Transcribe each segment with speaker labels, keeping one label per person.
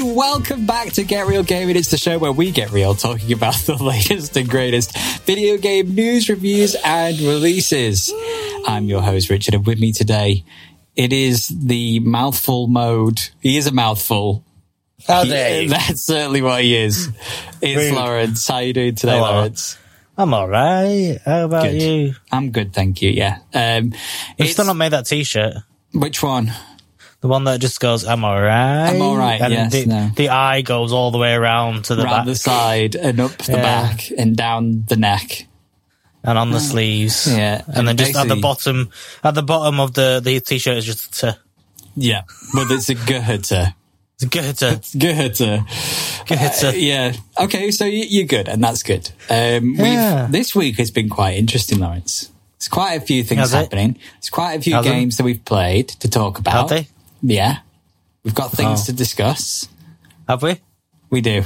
Speaker 1: and welcome back to Get Reel Gaming. It's the show where we get real, talking about the latest and greatest video game news, reviews, and releases. I'm your host, Richard, and with me today, it is the mouthful mode. He is a mouthful.
Speaker 2: How dare you?
Speaker 1: that's certainly what he is. It's
Speaker 2: Rude.
Speaker 1: Lawrence. How you doing today,
Speaker 2: Hello.
Speaker 1: Lawrence?
Speaker 2: I'm alright. How about
Speaker 1: Good.
Speaker 2: you?
Speaker 1: I'm good, thank you. Yeah. Um, it's-
Speaker 2: still not made that t-shirt.
Speaker 1: which one?
Speaker 2: The one that just goes, I'm alright.
Speaker 1: I'm alright,
Speaker 2: And
Speaker 1: yes,
Speaker 2: the,
Speaker 1: no.
Speaker 2: the eye goes all the way around to the
Speaker 1: Around
Speaker 2: back
Speaker 1: the side and up the
Speaker 2: Yeah.
Speaker 1: back and down the neck.
Speaker 2: and on the sleeves.
Speaker 1: Yeah,
Speaker 2: And,
Speaker 1: and
Speaker 2: then just at the bottom, at the bottom of the, the t-shirt is just a t.
Speaker 1: Yeah, but it's a Goethe.
Speaker 2: It's good to,
Speaker 1: Goethe.
Speaker 2: good to.
Speaker 1: Uh, yeah. Okay, so you- you're good, and that's good. Um,
Speaker 2: Yeah.
Speaker 1: we've, this week has been quite interesting, Lawrence. There's quite a few things
Speaker 2: Has it?
Speaker 1: happening. There's quite a few
Speaker 2: it?
Speaker 1: games that we've played to talk about.
Speaker 2: Have they?
Speaker 1: Yeah. We've got things
Speaker 2: Oh.
Speaker 1: to discuss.
Speaker 2: Have we?
Speaker 1: We do.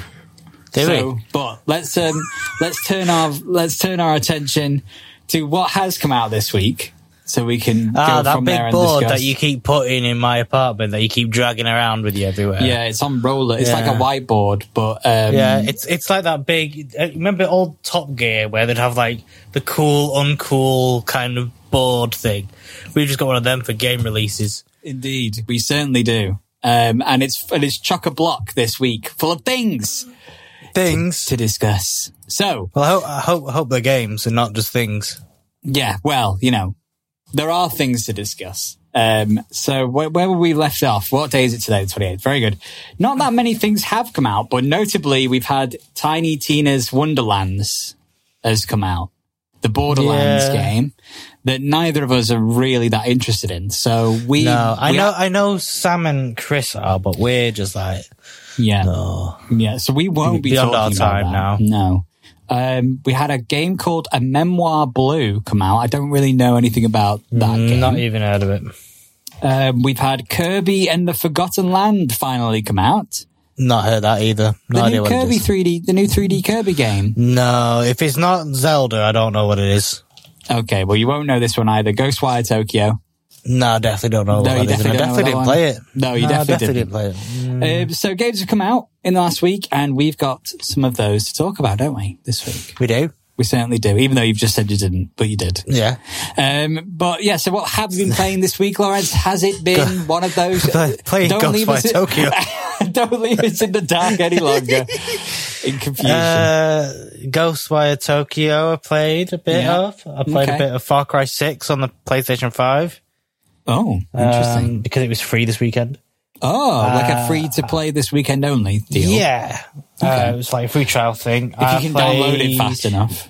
Speaker 2: Do
Speaker 1: so,
Speaker 2: we?
Speaker 1: But let's um, let's turn our let's turn our attention to what has come out this week, so we can
Speaker 2: Ah,
Speaker 1: go
Speaker 2: that
Speaker 1: from
Speaker 2: big
Speaker 1: and
Speaker 2: board
Speaker 1: discuss.
Speaker 2: that you keep putting in my apartment that you keep dragging around with you everywhere.
Speaker 1: Yeah, it's on roller. It's like a whiteboard, but um,
Speaker 2: Yeah, it's it's like that big. uh, Remember old Top Gear where they'd have like the cool, uncool kind of board thing. We've just got one of them for game releases.
Speaker 1: Indeed, we certainly do. Um, and it's and it's chock a block this week, full of things
Speaker 2: Things.
Speaker 1: to discuss. So
Speaker 2: Well, I hope I hope, I hope they're games and not just things.
Speaker 1: yeah, well, you know, there are things to discuss. Um, so where, where were we left off? What day is it today? The twenty eighth. Very good. Not that many things have come out, but notably, we've had Tiny Tina's Wonderlands has come out, the Borderlands
Speaker 2: Yeah.
Speaker 1: game that neither of us are really that interested in. So we,
Speaker 2: No, I
Speaker 1: we
Speaker 2: know I know Sam and Chris are, but we're just like
Speaker 1: yeah.
Speaker 2: no.
Speaker 1: Yeah, so we won't be
Speaker 2: Beyond
Speaker 1: talking
Speaker 2: our
Speaker 1: about
Speaker 2: time
Speaker 1: now. No. Um, we had a game called A Memoir Blue come out. I don't really know anything about that game.
Speaker 2: Not even heard of it.
Speaker 1: Um, we've had Kirby and the Forgotten Land finally come out.
Speaker 2: Not heard that either. No
Speaker 1: The new Kirby 3D, the new 3D Kirby game.
Speaker 2: No, if it's not Zelda, I don't know what it is.
Speaker 1: Okay, well you won't know this one either. Ghostwire Tokyo.
Speaker 2: No, I definitely don't know
Speaker 1: No,
Speaker 2: what
Speaker 1: you
Speaker 2: that is. and
Speaker 1: definitely
Speaker 2: definitely didn't play it.
Speaker 1: No, you
Speaker 2: I
Speaker 1: definitely
Speaker 2: definitely
Speaker 1: didn't.
Speaker 2: play it.
Speaker 1: Um, so games have come out in the last week, and we've got some of those to talk about, don't we? This week,
Speaker 2: We do.
Speaker 1: we certainly do. Even though you've just said you didn't, but you did.
Speaker 2: Yeah.
Speaker 1: Um, but yeah, so what have you been playing this week, Lawrence? Has it been one of those?
Speaker 2: Playing
Speaker 1: Don't leave us
Speaker 2: Ghostwire
Speaker 1: don't leave us in the dark any longer. In confusion.
Speaker 2: Uh, Ghostwire Tokyo I played a bit
Speaker 1: Yeah.
Speaker 2: of. I played
Speaker 1: Okay.
Speaker 2: a bit of Far Cry 6 on the PlayStation 5.
Speaker 1: oh, interesting.
Speaker 2: Um, because it was free this weekend.
Speaker 1: oh, like a free to play this weekend only deal.
Speaker 2: Yeah.
Speaker 1: Okay.
Speaker 2: Uh, it was like a free trial thing.
Speaker 1: If you can download it fast enough.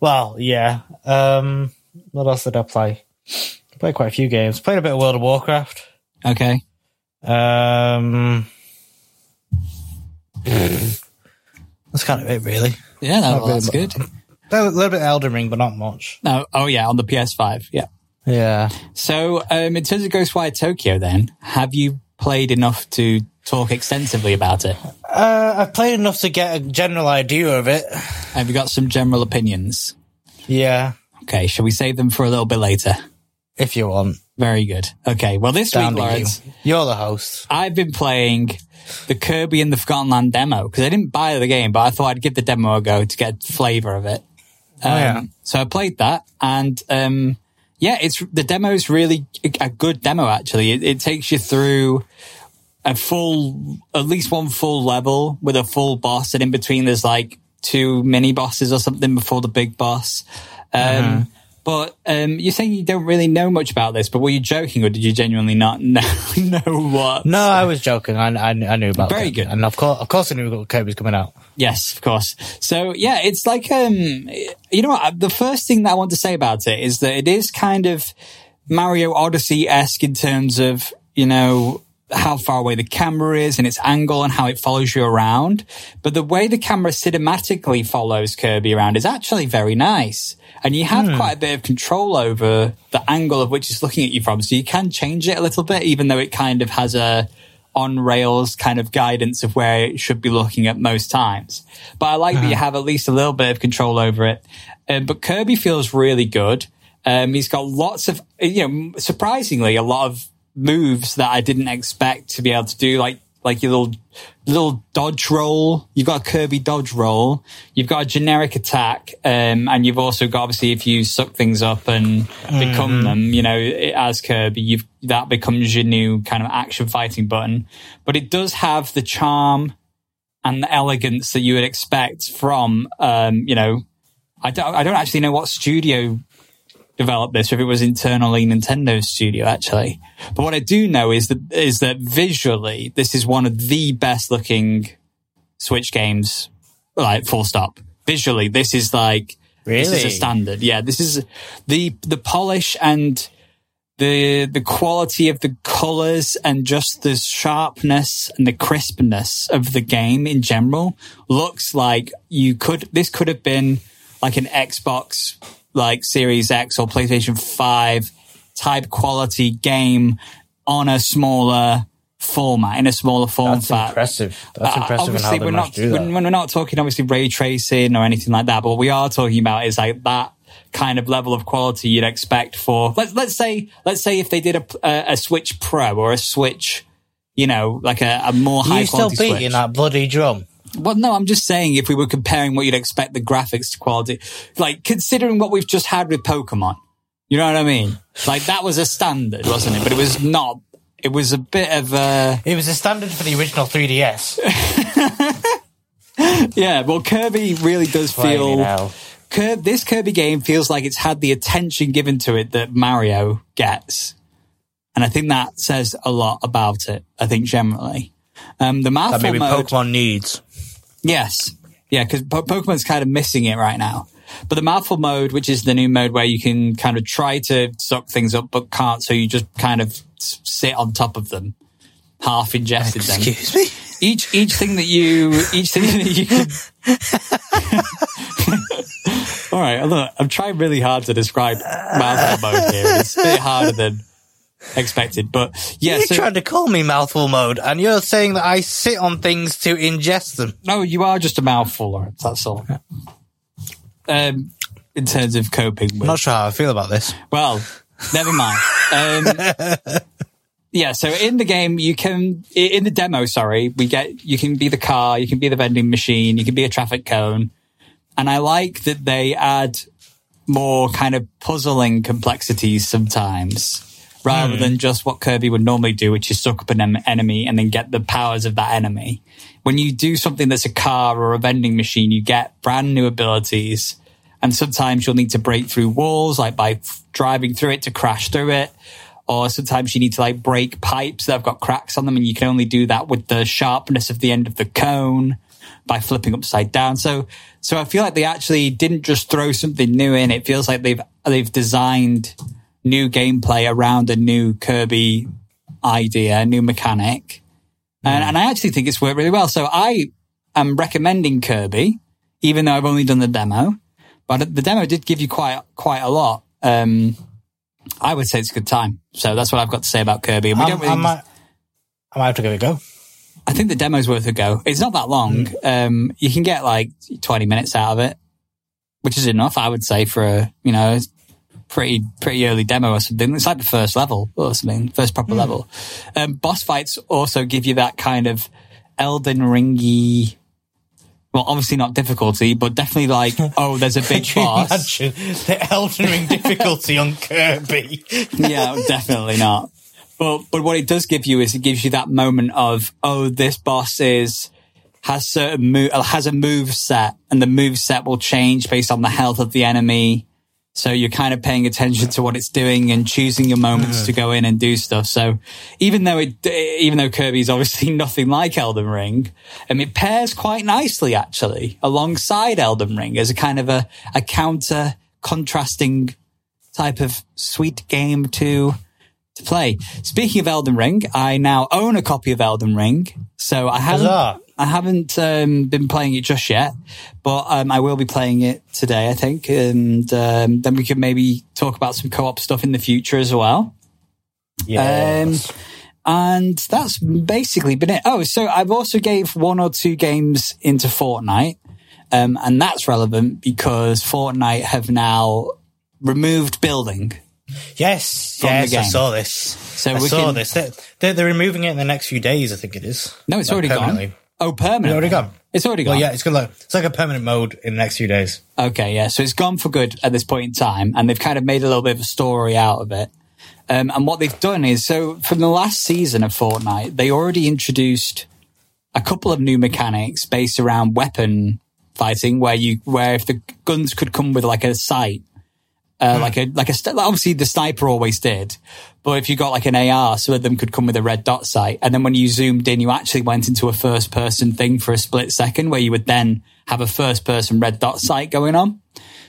Speaker 2: Well, yeah. Um, what else did I play? Played quite a few games. Played a bit of World of Warcraft.
Speaker 1: Okay.
Speaker 2: Um, that's kind of it, really.
Speaker 1: Yeah, that,
Speaker 2: Not really
Speaker 1: that's good.
Speaker 2: A little bit Elden Ring, but not much.
Speaker 1: No, oh yeah, on the PS5. Yeah.
Speaker 2: Yeah.
Speaker 1: So, um, in terms of Ghostwire Tokyo, then have you played enough to talk extensively about it?
Speaker 2: Uh, I played enough to get a general idea of it.
Speaker 1: Have you got some general opinions?
Speaker 2: Yeah.
Speaker 1: Okay, shall we save them for a little bit later?
Speaker 2: If you want.
Speaker 1: Very good. Okay, well, this
Speaker 2: Down
Speaker 1: week,
Speaker 2: to you. You're the host.
Speaker 1: I've been playing the Kirby and the Forgotten Land demo because I didn't buy the game, but I thought I'd give the demo a go to get a flavor of it. Um,
Speaker 2: Oh, yeah.
Speaker 1: So I played that, and um, yeah, it's the demo is really a good demo. Actually, it, it takes you through a full, at least one full level with a full boss, and in between there's like two mini bosses or something before the big boss. Um,
Speaker 2: Mm-hmm.
Speaker 1: But um, you're saying you don't really know much about this, but were you joking or did you genuinely not know, know what?
Speaker 2: No, I was joking. I, I, I knew about
Speaker 1: Very
Speaker 2: Kirby.
Speaker 1: good.
Speaker 2: And of course, of course I knew about Kirby's coming out.
Speaker 1: Yes, of course. So yeah, it's like um, you know what? The first thing that I want to say about it is that it is kind of Mario Odyssey esque in terms of you know how far away the camera is and its angle and how it follows you around. But the way the camera cinematically follows Kirby around is actually very nice. And you have quite a bit of control over the angle of which it's looking at you from. So you can change it a little bit, even though it kind of has a on rails kind of guidance of where it should be looking at most times. But I like that you have at least a little bit of control over it. Um, but Kirby feels really good. Um, he's got lots of, you know, surprisingly, a lot of moves that I didn't expect to be able to do, like like your little little dodge roll. You've got a Kirby dodge roll. You've got a generic attack, um, and you've also got obviously if you suck things up and become them, you know, as Kirby, you've that becomes your new kind of action fighting button. But it does have the charm and the elegance that you would expect from, um, you know, I don't, I don't actually know what studio developed this, if it was internally Nintendo studio actually. But what I do know is that, is that visually, this is one of the best looking Switch games, like full stop. Visually, this is like, this is a standard. Yeah, this is the, the polish and, the the quality of the colors and just the sharpness and the crispness of the game in general looks like you could this could have been like an Xbox like Series X or PlayStation 5 type quality game on a smaller format in a smaller form
Speaker 2: That's impressive. That's
Speaker 1: Uh,
Speaker 2: impressive
Speaker 1: obviously, we're not
Speaker 2: to do that.
Speaker 1: we're, we're not talking obviously ray tracing or anything like that. But what we are talking about is like that kind of level of quality you'd expect for let's let's say let's say if they did a a, a Switch Pro or a Switch, you know, like a, a more high
Speaker 2: you still
Speaker 1: quality
Speaker 2: beating
Speaker 1: Switch.
Speaker 2: that bloody drum.
Speaker 1: Well, no, I'm just saying if we were comparing what you'd expect the graphics to quality, like considering what we've just had with Pokemon, you know what I mean? Like that was a standard, wasn't it? But it was not. It was a bit of a.
Speaker 2: It was a standard for the original 3DS.
Speaker 1: Yeah, well, Kirby really does feel. Cur- this Kirby game feels like it's had the attention given to it that Mario gets. And I think that says a lot about it, I think, generally. Um, the
Speaker 2: That
Speaker 1: mouthful
Speaker 2: maybe
Speaker 1: mode.
Speaker 2: Pokemon needs.
Speaker 1: Yes. Yeah, because po- Pokemon's kind of missing it right now. But the mouthful mode, which is the new mode where you can kind of try to suck things up but can't, so you just kind of sit on top of them, half ingested them
Speaker 2: Excuse me?
Speaker 1: each each thing that you each thing that you can all right look i'm trying really hard to describe mouthful mode here it's a bit harder than expected but yeah
Speaker 2: You
Speaker 1: so
Speaker 2: trying to call me mouthful mode, and you're saying that I sit on things to ingest them.
Speaker 1: no you are just a mouthful Lawrence, that's all um in terms of coping with
Speaker 2: Not sure how I feel about this.
Speaker 1: Well, never mind. Um, yeah, so in the game, you can, in the demo, sorry, we get, you can be the car, you can be the vending machine, you can be a traffic cone. And I like that they add more kind of puzzling complexities sometimes rather hmm. than just what Kirby would normally do, which is suck up an em- enemy and then get the powers of that enemy. When you do something that's a car or a vending machine, you get brand new abilities. And sometimes you'll need to break through walls, like by f- driving through it to crash through it. Or sometimes you need to like break pipes that have got cracks on them and you can only do that with the sharpness of the end of the cone by flipping upside down. So, so I feel like they actually didn't just throw something new in. It feels like they've, they've designed new gameplay around a new Kirby idea, a new mechanic. And, and I actually think it's worked really well. So I am recommending Kirby, even though I've only done the demo, but the demo did give you quite, quite a lot. Um, I would say it's a good time. So that's what I've got to say about Kirby. And we don't really,
Speaker 2: I, might, I might have to give it a go.
Speaker 1: I think the demo's worth a go. It's not that long. Um, you can get like 20 minutes out of it, which is enough, I would say, for a, you know, pretty, pretty early demo or something. It's like the first level or something, first proper level. Um, boss fights also give you that kind of Elden Ringy, well, obviously not difficulty, but definitely like, oh, there's a big boss.
Speaker 2: imagine the Elden Ring difficulty on Kirby?
Speaker 1: yeah, definitely not. But but what it does give you is it gives you that moment of oh, this boss is has certain move has a move set, and the move set will change based on the health of the enemy. So you're kind of paying attention to what it's doing and choosing your moments to go in and do stuff. So even though it, even though Kirby's obviously nothing like Elden Ring, um, it pairs quite nicely actually alongside Elden Ring as a kind of a, a counter contrasting type of sweet game to to play. Speaking of Elden Ring, I now own a copy of Elden Ring, so I haven't
Speaker 2: Huzzah.
Speaker 1: I haven't um, been playing it just yet, but um, I will be playing it today, I think, and um, then we can maybe talk about some co-op stuff in the future as well.
Speaker 2: Yes.
Speaker 1: And that's basically been it. Oh, so I've also gave one or two games into Fortnite. Um, and that's relevant because Fortnite have now removed building
Speaker 2: Yes, yes, I saw this.
Speaker 1: So
Speaker 2: I
Speaker 1: we
Speaker 2: saw
Speaker 1: can-
Speaker 2: this. They're, they're, they're removing it in the next few days. I think it is.
Speaker 1: No, it's already gone. Oh, permanent.
Speaker 2: It's already gone.
Speaker 1: It's already gone.
Speaker 2: Well, yeah, it's gonna. It's like a permanent mode in the next few days.
Speaker 1: Okay, yeah. So it's gone for good at this point in time, and they've kind of made a little bit of a story out of it. Um, and what they've done is, so from the last season of Fortnite, they already introduced a couple of new mechanics based around weapon fighting, where you, where if the guns could come with like a sight, uh, like a, like a, st- obviously the sniper always did, but if you got like an AR, some of them could come with a red dot sight. And then when you zoomed in, you actually went into a first person thing for a split second where you would then have a first person red dot sight going on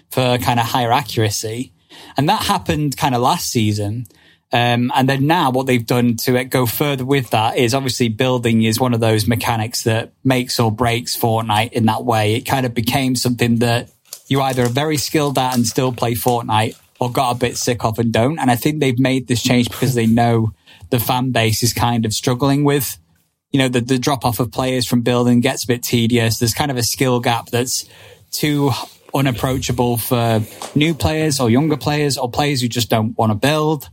Speaker 1: for kind of higher accuracy. And that happened kind of last season. Um, and then now what they've done to it go further with that is obviously building is one of those mechanics that makes or breaks Fortnite in that way. It kind of became something that you either are very skilled at and still play Fortnite or got a bit sick of and don't. And I think they've made this change because they know the fan base is kind of struggling with, you know, the, the drop off of players from building gets a bit tedious. There's kind of a skill gap that's too unapproachable for new players or younger players or players who just don't want to build.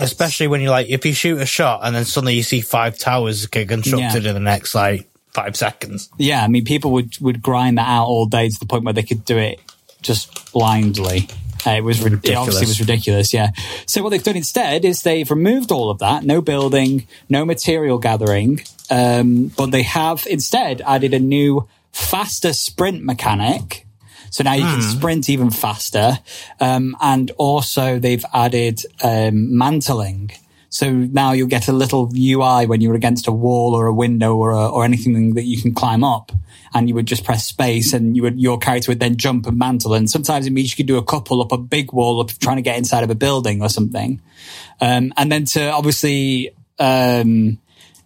Speaker 2: Especially when you're like, if you shoot a shot and then suddenly you see five towers get constructed
Speaker 1: Yeah.
Speaker 2: in the next like five seconds.
Speaker 1: Yeah, I mean, people would, would grind that out all day to the point where they could do it just blindly. Uh, it was rid- it obviously
Speaker 2: Ridiculous.
Speaker 1: was ridiculous. Yeah. So what they've done instead is they've removed all of that. No building, no material gathering. Um, but they have instead added a new faster sprint mechanic. So now you can sprint even faster. Um, and also they've added um, mantling. So now you'll get a little UI when you're against a wall or a window or, a, or anything that you can climb up. And you would just press space and you would, your character would then jump and mantle. And sometimes it means you could do a couple up a big wall up trying to get inside of a building or something. Um, and then to obviously, um,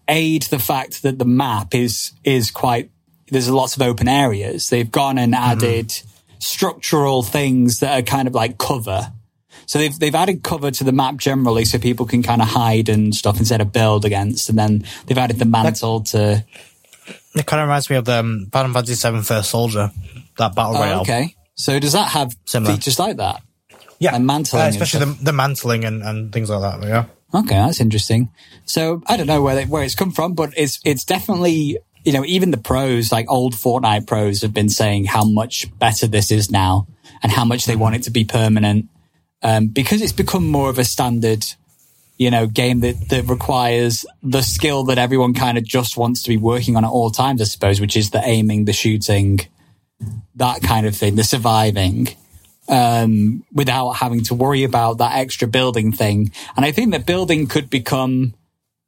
Speaker 1: aid the fact that the map is, is quite, there's lots of open areas. They've gone and added structural things that are kind of like cover. So they've they've added cover to the map generally, so people can kind of hide and stuff instead of build against. And then they've added the mantle to.
Speaker 2: It kind of reminds me of the um, Final Fantasy VII First Soldier, that battle
Speaker 1: Oh,
Speaker 2: royale.
Speaker 1: okay, so does that have
Speaker 2: Similar.
Speaker 1: features like that?
Speaker 2: Yeah,
Speaker 1: And mantling
Speaker 2: uh, especially
Speaker 1: stuff.
Speaker 2: the, the mantling and, and things like that. Yeah.
Speaker 1: Okay, that's interesting. So I don't know where they, where it's come from, but it's it's definitely you know even the pros like old Fortnite pros have been saying how much better this is now and how much they want it to be permanent um, because it's become more of a standard you know game that that requires the skill that everyone kind of just wants to be working on at all times, I suppose, which is the aiming, the shooting, that kind of thing, the surviving um, without having to worry about that extra building thing. And I think that building could become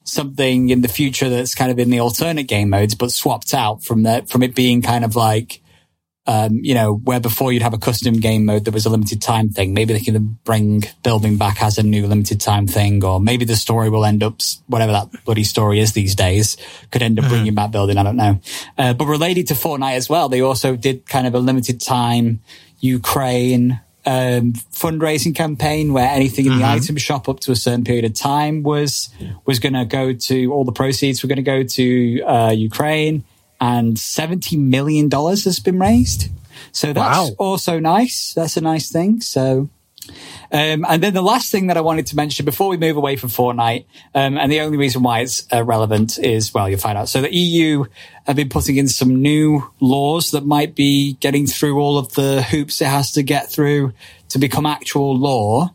Speaker 1: something in the future that's kind of in the alternate game modes, but swapped out from that, from it being kind of like, um, you know, where before you'd have a custom game mode that was a limited time thing. Maybe they can bring building back as a new limited time thing, or maybe the story will end up, whatever that bloody story is these days, could end up bringing back building. I don't know. Uh, but related to Fortnite as well, they also did kind of a limited time Ukraine um, fundraising campaign where anything in the item shop up to a certain period of time was was going to go to all the proceeds were going to go to uh, Ukraine, and seventy million dollars has been raised. So that's
Speaker 2: Wow.
Speaker 1: also nice. That's a nice thing. So. Um, and then the last thing that I wanted to mention before we move away from Fortnite, um, and the only reason why it's uh, relevant is, well, you'll find out. So the EU have been putting in some new laws that might be getting through all of the hoops it has to get through to become actual law.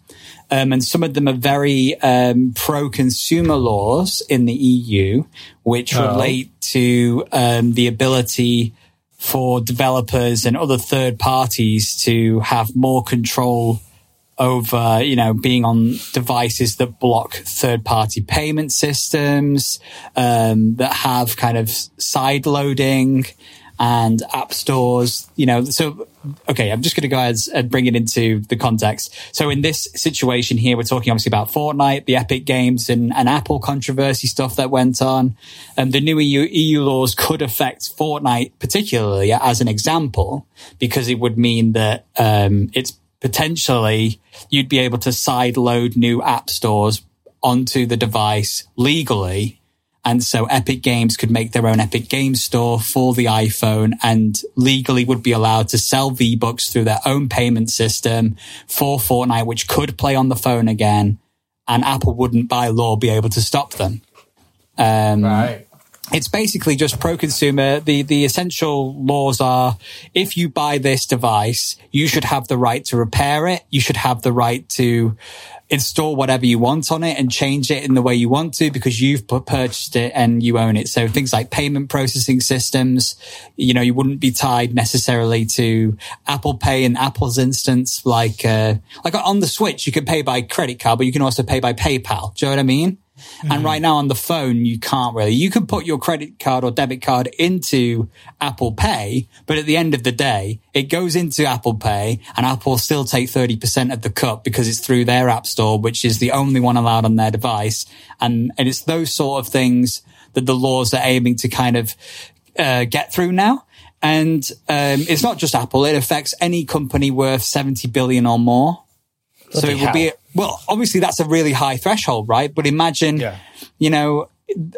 Speaker 1: Um, and some of them are very um, pro-consumer laws in the EU, which
Speaker 2: Oh.
Speaker 1: relate to um, the ability for developers and other third parties to have more control over, you know, being on devices that block third party payment systems, um, that have kind of side loading and app stores, you know, so, okay, I'm just going to go ahead and bring it into the context. So in this situation here, we're talking obviously about Fortnite, the Epic Games and, and Apple controversy stuff that went on. And the new EU, EU laws could affect Fortnite particularly as an example, because it would mean that, um, it's potentially you'd be able to side load new app stores onto the device legally And so Epic Games could make their own Epic Games store for the iPhone and legally would be allowed to sell V-Bucks through their own payment system for Fortnite, which could play on the phone again. And Apple wouldn't by law be able to stop them. Um,
Speaker 3: Right.
Speaker 1: it's basically just pro consumer. The, the essential laws are if you buy this device, you should have the right to repair it. You should have the right to install whatever you want on it and change it in the way you want to because you've purchased it and you own it. So things like payment processing systems, you know, you wouldn't be tied necessarily to Apple Pay in Apple's instance, like, uh, like on the Switch, you can pay by credit card, but you can also pay by PayPal. Do you know what I mean? And right now on the phone, you can't really. You can put your credit card or debit card into Apple Pay, but at the end of the day, it goes into Apple Pay and Apple still take 30% of the cut because it's through their app store, which is the only one allowed on their device. And, and it's those sort of things that the laws are aiming to kind of, uh, get through now. And, um, it's not just Apple. It affects any company worth 70 billion or more. So it be,
Speaker 2: hell.
Speaker 1: Well, obviously that's a really high threshold, right? But imagine,
Speaker 2: Yeah.
Speaker 1: you know,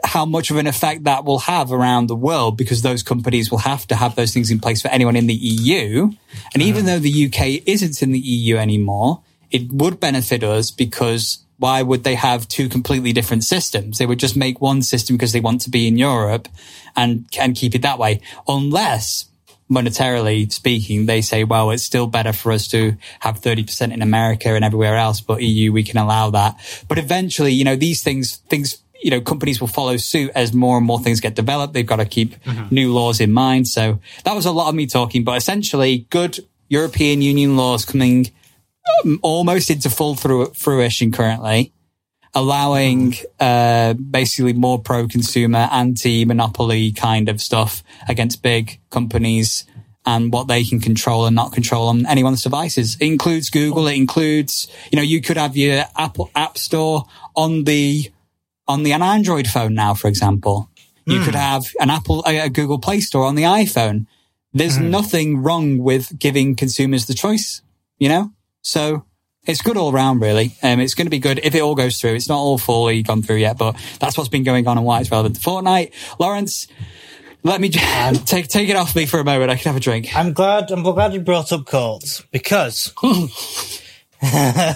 Speaker 1: how much of an effect that will have around the world because those companies will have to have those things in place for anyone in the EU. And mm-hmm. even though the UK isn't in the EU anymore, it would benefit us because why would they have two completely different systems? They would just make one system because they want to be in Europe and and keep it that way. Unless monetarily speaking, they say, well, it's still better for us to have 30% in America and everywhere else, but EU, we can allow that. But eventually, you know, these things, things, you know, companies will follow suit as more and more things get developed. They've got to keep new laws in mind. So that was a lot of me talking, but essentially good European Union laws coming um, almost into full fruition currently allowing uh, basically more pro-consumer, anti-monopoly kind of stuff against big companies and what they can control and not control on anyone's devices. It includes Google. It includes, you know, you could have your Apple App Store on the on the an Android phone now, for example. You could have an Apple, a, a Google Play Store on the iPhone. There's nothing wrong with giving consumers the choice, you know? So it's good all round, really. Um, it's going to be good if it all goes through. It's not all fully gone through yet, but that's what's been going on and why it's relevant to Fortnite. Lawrence, let me take take it off me for a moment. I can have a drink.
Speaker 2: I'm glad. I'm glad you brought up courts because
Speaker 1: I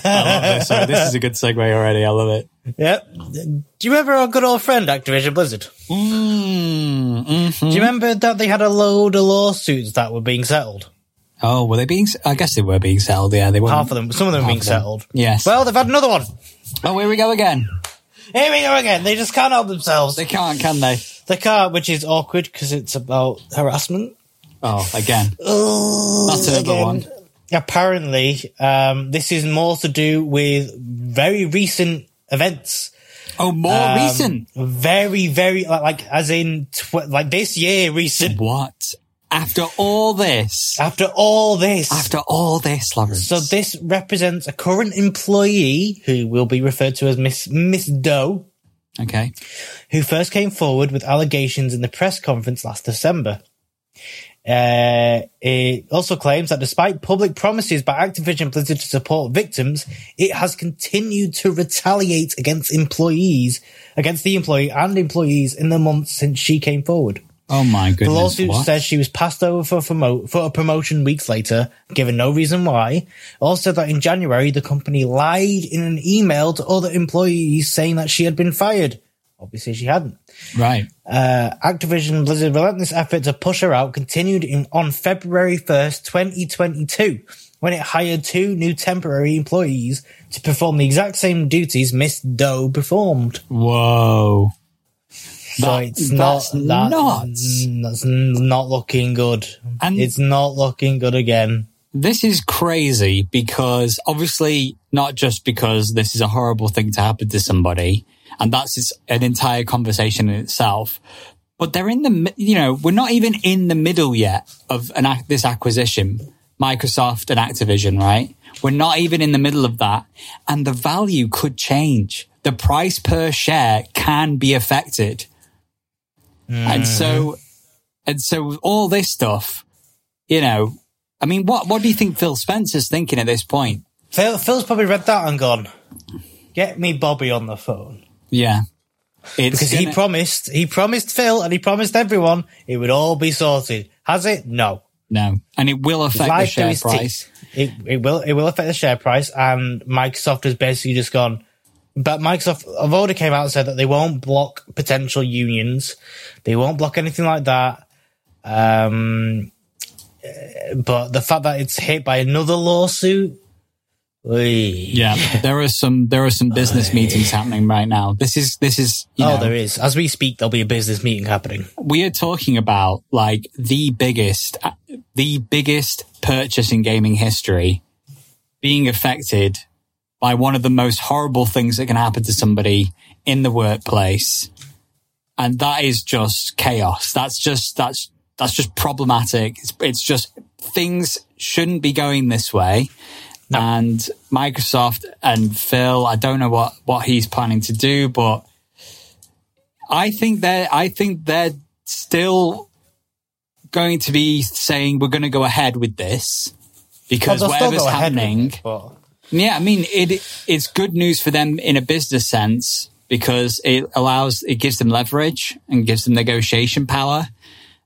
Speaker 1: love this. Sorry, this is a good segue already. I love it.
Speaker 2: Yep. Do you remember our good old friend Activision Blizzard?
Speaker 1: Mm, mhm.
Speaker 2: Do you remember that they had a load of lawsuits that were being settled?
Speaker 1: Oh, were they being? I guess they were being settled. Yeah, they were.
Speaker 2: Half of them, some of them being settled.
Speaker 1: Yes.
Speaker 2: Well, they've had another one.
Speaker 1: oh, here we go again.
Speaker 2: Here we go again. They just can't help themselves.
Speaker 1: They can't, can they?
Speaker 2: They can't, which is awkward because it's about harassment.
Speaker 1: Oh, again. That's another one.
Speaker 2: Apparently, um, this is more to do with very recent events.
Speaker 1: Oh, more
Speaker 2: Um,
Speaker 1: recent.
Speaker 2: Very, very like, like as in tw- like this year recent.
Speaker 1: What? After all this,
Speaker 2: After all this,
Speaker 1: after all this, Lawrence.
Speaker 2: so this represents a current employee who will be referred to as Miss Miss Doe,
Speaker 1: okay.
Speaker 2: who first came forward with allegations in the press conference last December. Uh, it also claims that despite public promises by Activision Blizzard to support victims, it has continued to retaliate against employees, against the employee and employees in the months since she came forward.
Speaker 1: Oh my goodness.
Speaker 2: The lawsuit
Speaker 1: what?
Speaker 2: says she was passed over for, promo- for a promotion weeks later, given no reason why. Also that in January, the company lied in an email to other employees saying that she had been fired. Obviously she hadn't.
Speaker 1: right.
Speaker 2: Uh, Activision Blizzard's relentless effort to push her out continued in, on February 1st, 2022, when it hired two new temporary employees to perform the exact same duties Miss Doe performed.
Speaker 1: Whoa.
Speaker 2: So
Speaker 1: That-
Speaker 2: it's not
Speaker 1: that's
Speaker 2: that,
Speaker 1: nuts.
Speaker 2: That's not looking good.
Speaker 1: And-
Speaker 2: it's not looking good again.
Speaker 1: This is crazy because obviously not just because this is a horrible thing to happen to somebody and that's an entire conversation in itself. But they're in the, you know, we're not even in the middle yet of an, this acquisition, Microsoft and Activision, right? We're not even in the middle of that and the value could change. The price per share can be affected. And mm-hmm. so, and so all this stuff, you know, I mean, what, what do you think Phil Spencer's thinking at this point?
Speaker 2: Phil, Phil's probably read that and gone, get me Bobby on the phone.
Speaker 1: Yeah. It's
Speaker 2: because he
Speaker 1: gonna-
Speaker 2: promised, he promised Phil and he promised everyone it would all be sorted. Has it? No.
Speaker 1: no, and it will affect the share price.
Speaker 2: teeth. It, it will it will affect the share price, and Microsoft has basically just gone. But Microsoft have already came out and said that they won't block potential unions, they won't block anything like that. Um, but the fact that it's hit by another lawsuit.
Speaker 1: Yeah, there are some there are some business meetings happening right now. This is this is you
Speaker 2: oh,
Speaker 1: know,
Speaker 2: there is. As we speak, there'll be a business meeting happening.
Speaker 1: we are talking about like the biggest the biggest purchase in gaming history being affected by one of the most horrible things that can happen to somebody in the workplace. And that is just chaos. That's just that's that's just problematic. It's, it's just things shouldn't be going this way. And microsoft and phil i don't know what what he's planning to do but I think they're I think they're still going to be saying we're going to go ahead with this because
Speaker 2: Well,
Speaker 1: whatever's happening.
Speaker 2: it, but-
Speaker 1: Yeah, I mean it. It's good news for them in a business sense because it allows it gives them leverage and gives them negotiation power.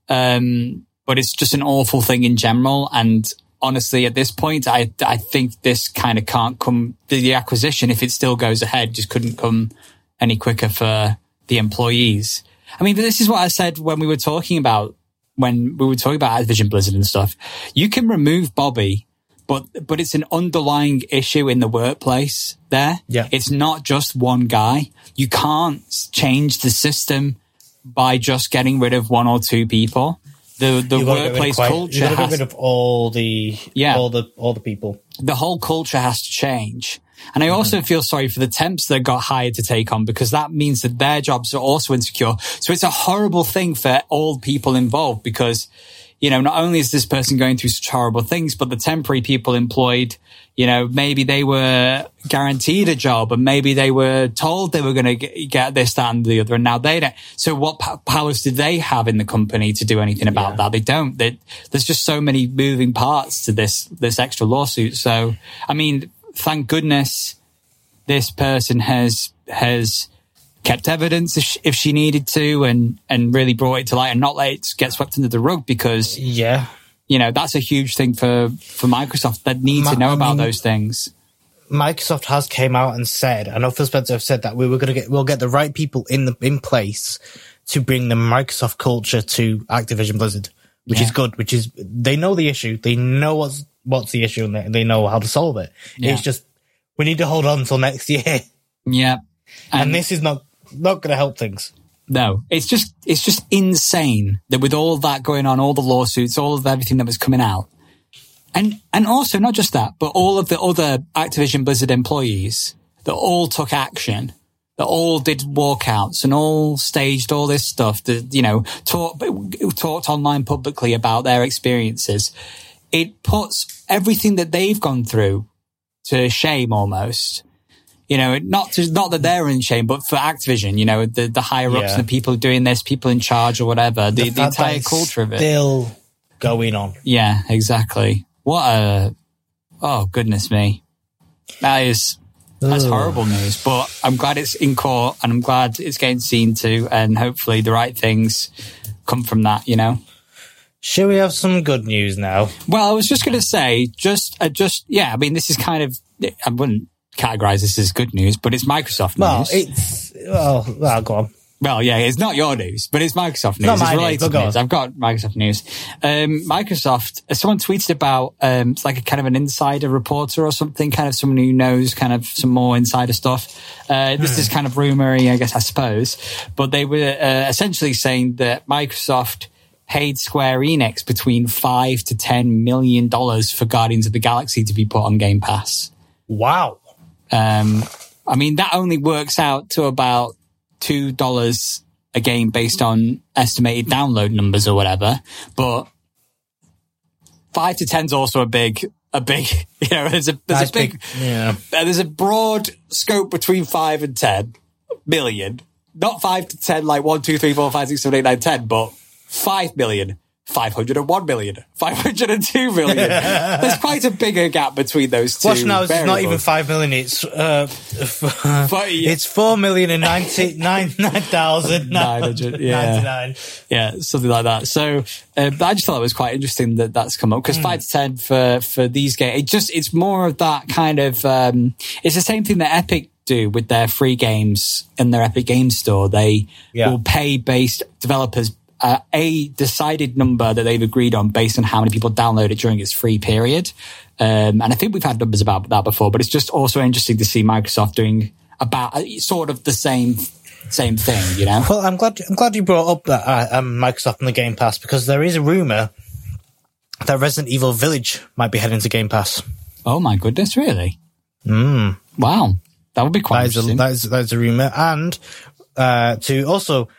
Speaker 1: Um, but it's just an awful thing in general. And honestly, at this point, I I think this kind of can't come. The, acquisition, if it still goes ahead, just couldn't come any quicker for the employees. I mean, this is what I said when we were talking about when we were talking about Activision Blizzard and stuff. You can remove Bobby, but but it's an underlying issue in the workplace there.
Speaker 2: Yeah.
Speaker 1: It's not just one guy. You can't change the system by just getting rid of one or two people. The the
Speaker 2: You've got to get rid of
Speaker 1: workplace
Speaker 2: quite-
Speaker 1: culture
Speaker 2: to
Speaker 1: has
Speaker 2: get rid of all the
Speaker 1: Yeah.
Speaker 2: all the all the people.
Speaker 1: the whole culture has to change. And I mm-hmm. also feel sorry for the temps that got hired to take on because that means that their jobs are also insecure. So it's a horrible thing for all people involved because, you know, not only is this person going through such horrible things, but the temporary people employed, you know, maybe they were guaranteed a job and maybe they were told they were going to get this, that and the other. And now they don't. So what po- powers do they have in the company to do anything about
Speaker 2: Yeah.
Speaker 1: that? They don't. They, there's just so many moving parts to this, this extra lawsuit. So, I mean, thank goodness this person has, has kept evidence if she, if she needed to and, and really brought it to light and not let it get swept under the rug because,
Speaker 2: Yeah.
Speaker 1: you know, that's a huge thing for, for Microsoft that need
Speaker 2: Ma-
Speaker 1: to know
Speaker 2: I
Speaker 1: about
Speaker 2: mean-
Speaker 1: those things.
Speaker 2: Microsoft has came out and said, I know Phil Spencer have said that we were going to get, we'll get the right people in the, in place to bring the Microsoft culture to Activision Blizzard, which is good, which is, they know the issue. They know what's, what's the issue and they, they know how to solve it.
Speaker 1: Yeah.
Speaker 2: It's just, we need to hold on until next year.
Speaker 1: Yeah.
Speaker 2: And this is not, not going to help things.
Speaker 1: No, it's just it's just insane that with all that going on, all the lawsuits, all of everything that was coming out, and and also not just that, but all of the other Activision Blizzard employees that all took action, that all did walkouts and all staged all this stuff, that you know talk, talked online publicly about their experiences. It puts everything that they've gone through to shame almost you know, not to, not that they're in shame, but for Activision, you know, the, the higher ups
Speaker 2: Yeah.
Speaker 1: and the people doing this, people in charge or whatever, the, the,
Speaker 2: that
Speaker 1: entire culture of it.
Speaker 2: Still going on.
Speaker 1: yeah, exactly. What a, oh goodness me. That is, that's
Speaker 2: Ugh.
Speaker 1: horrible news, but I'm glad it's in court and I'm glad it's getting seen to and hopefully the right things come from that, you know?
Speaker 2: Shall we have some good news now?
Speaker 1: Well, I was just going to say, just, uh, just, yeah, I mean, this is kind of, I wouldn't categorize this as good news, but it's Microsoft
Speaker 2: Well,
Speaker 1: news.
Speaker 2: it's, well, well, go on.
Speaker 1: Well, yeah, it's not your news, but it's Microsoft news.
Speaker 2: not
Speaker 1: it's
Speaker 2: my news, but go
Speaker 1: news.
Speaker 2: on.
Speaker 1: I've got Microsoft news. Um, Microsoft, someone tweeted about, um, it's like a kind of an insider reporter or something, kind of someone who knows kind of some more insider stuff. Uh, this
Speaker 2: Hmm.
Speaker 1: is kind of rumory, I guess, I suppose, but they were, uh, essentially saying that Microsoft paid Square Enix between five to ten million dollars for Guardians of the Galaxy to be put on Game Pass.
Speaker 2: Wow.
Speaker 1: Um, I mean, that only works out to about two dollars a game based on estimated download numbers or whatever. But five to 10 is also a big, a big. You know, there's a there's
Speaker 2: That's
Speaker 1: a big,
Speaker 2: big. Yeah.
Speaker 1: uh, there's a broad scope between five and ten million. Not five to ten, like one, two, three, four, five, six, seven, eight, nine, ten, but five million 501 million, 502 million. There's quite a bigger gap between those two.
Speaker 2: Watch now, it's not even five million. It's uh,
Speaker 1: But, yeah.
Speaker 2: it's four million and ninety nine nine thousand nine
Speaker 1: 900,
Speaker 2: hundred
Speaker 1: yeah. yeah, something like that. So uh, I just thought it was quite interesting that that's come up because
Speaker 2: Hmm.
Speaker 1: five to ten for for these games, it just it's more of that kind of. Um, it's the same thing that Epic do with their free games in their Epic Games Store. They
Speaker 2: Yeah.
Speaker 1: will pay based developers. Uh, a decided number that they've agreed on based on how many people download it during its free period. Um, and I think we've had numbers about that before, but it's just also interesting to see Microsoft doing about uh, sort of the same same thing, you know?
Speaker 2: Well, I'm glad I'm glad you brought up that uh, um, Microsoft and the Game Pass because there is a rumor that Resident Evil Village might be heading to Game Pass.
Speaker 1: Oh my goodness, really?
Speaker 2: Mm.
Speaker 1: Wow. That would be quite
Speaker 2: That is a,
Speaker 1: interesting.
Speaker 2: that is that is a rumor, and uh, to also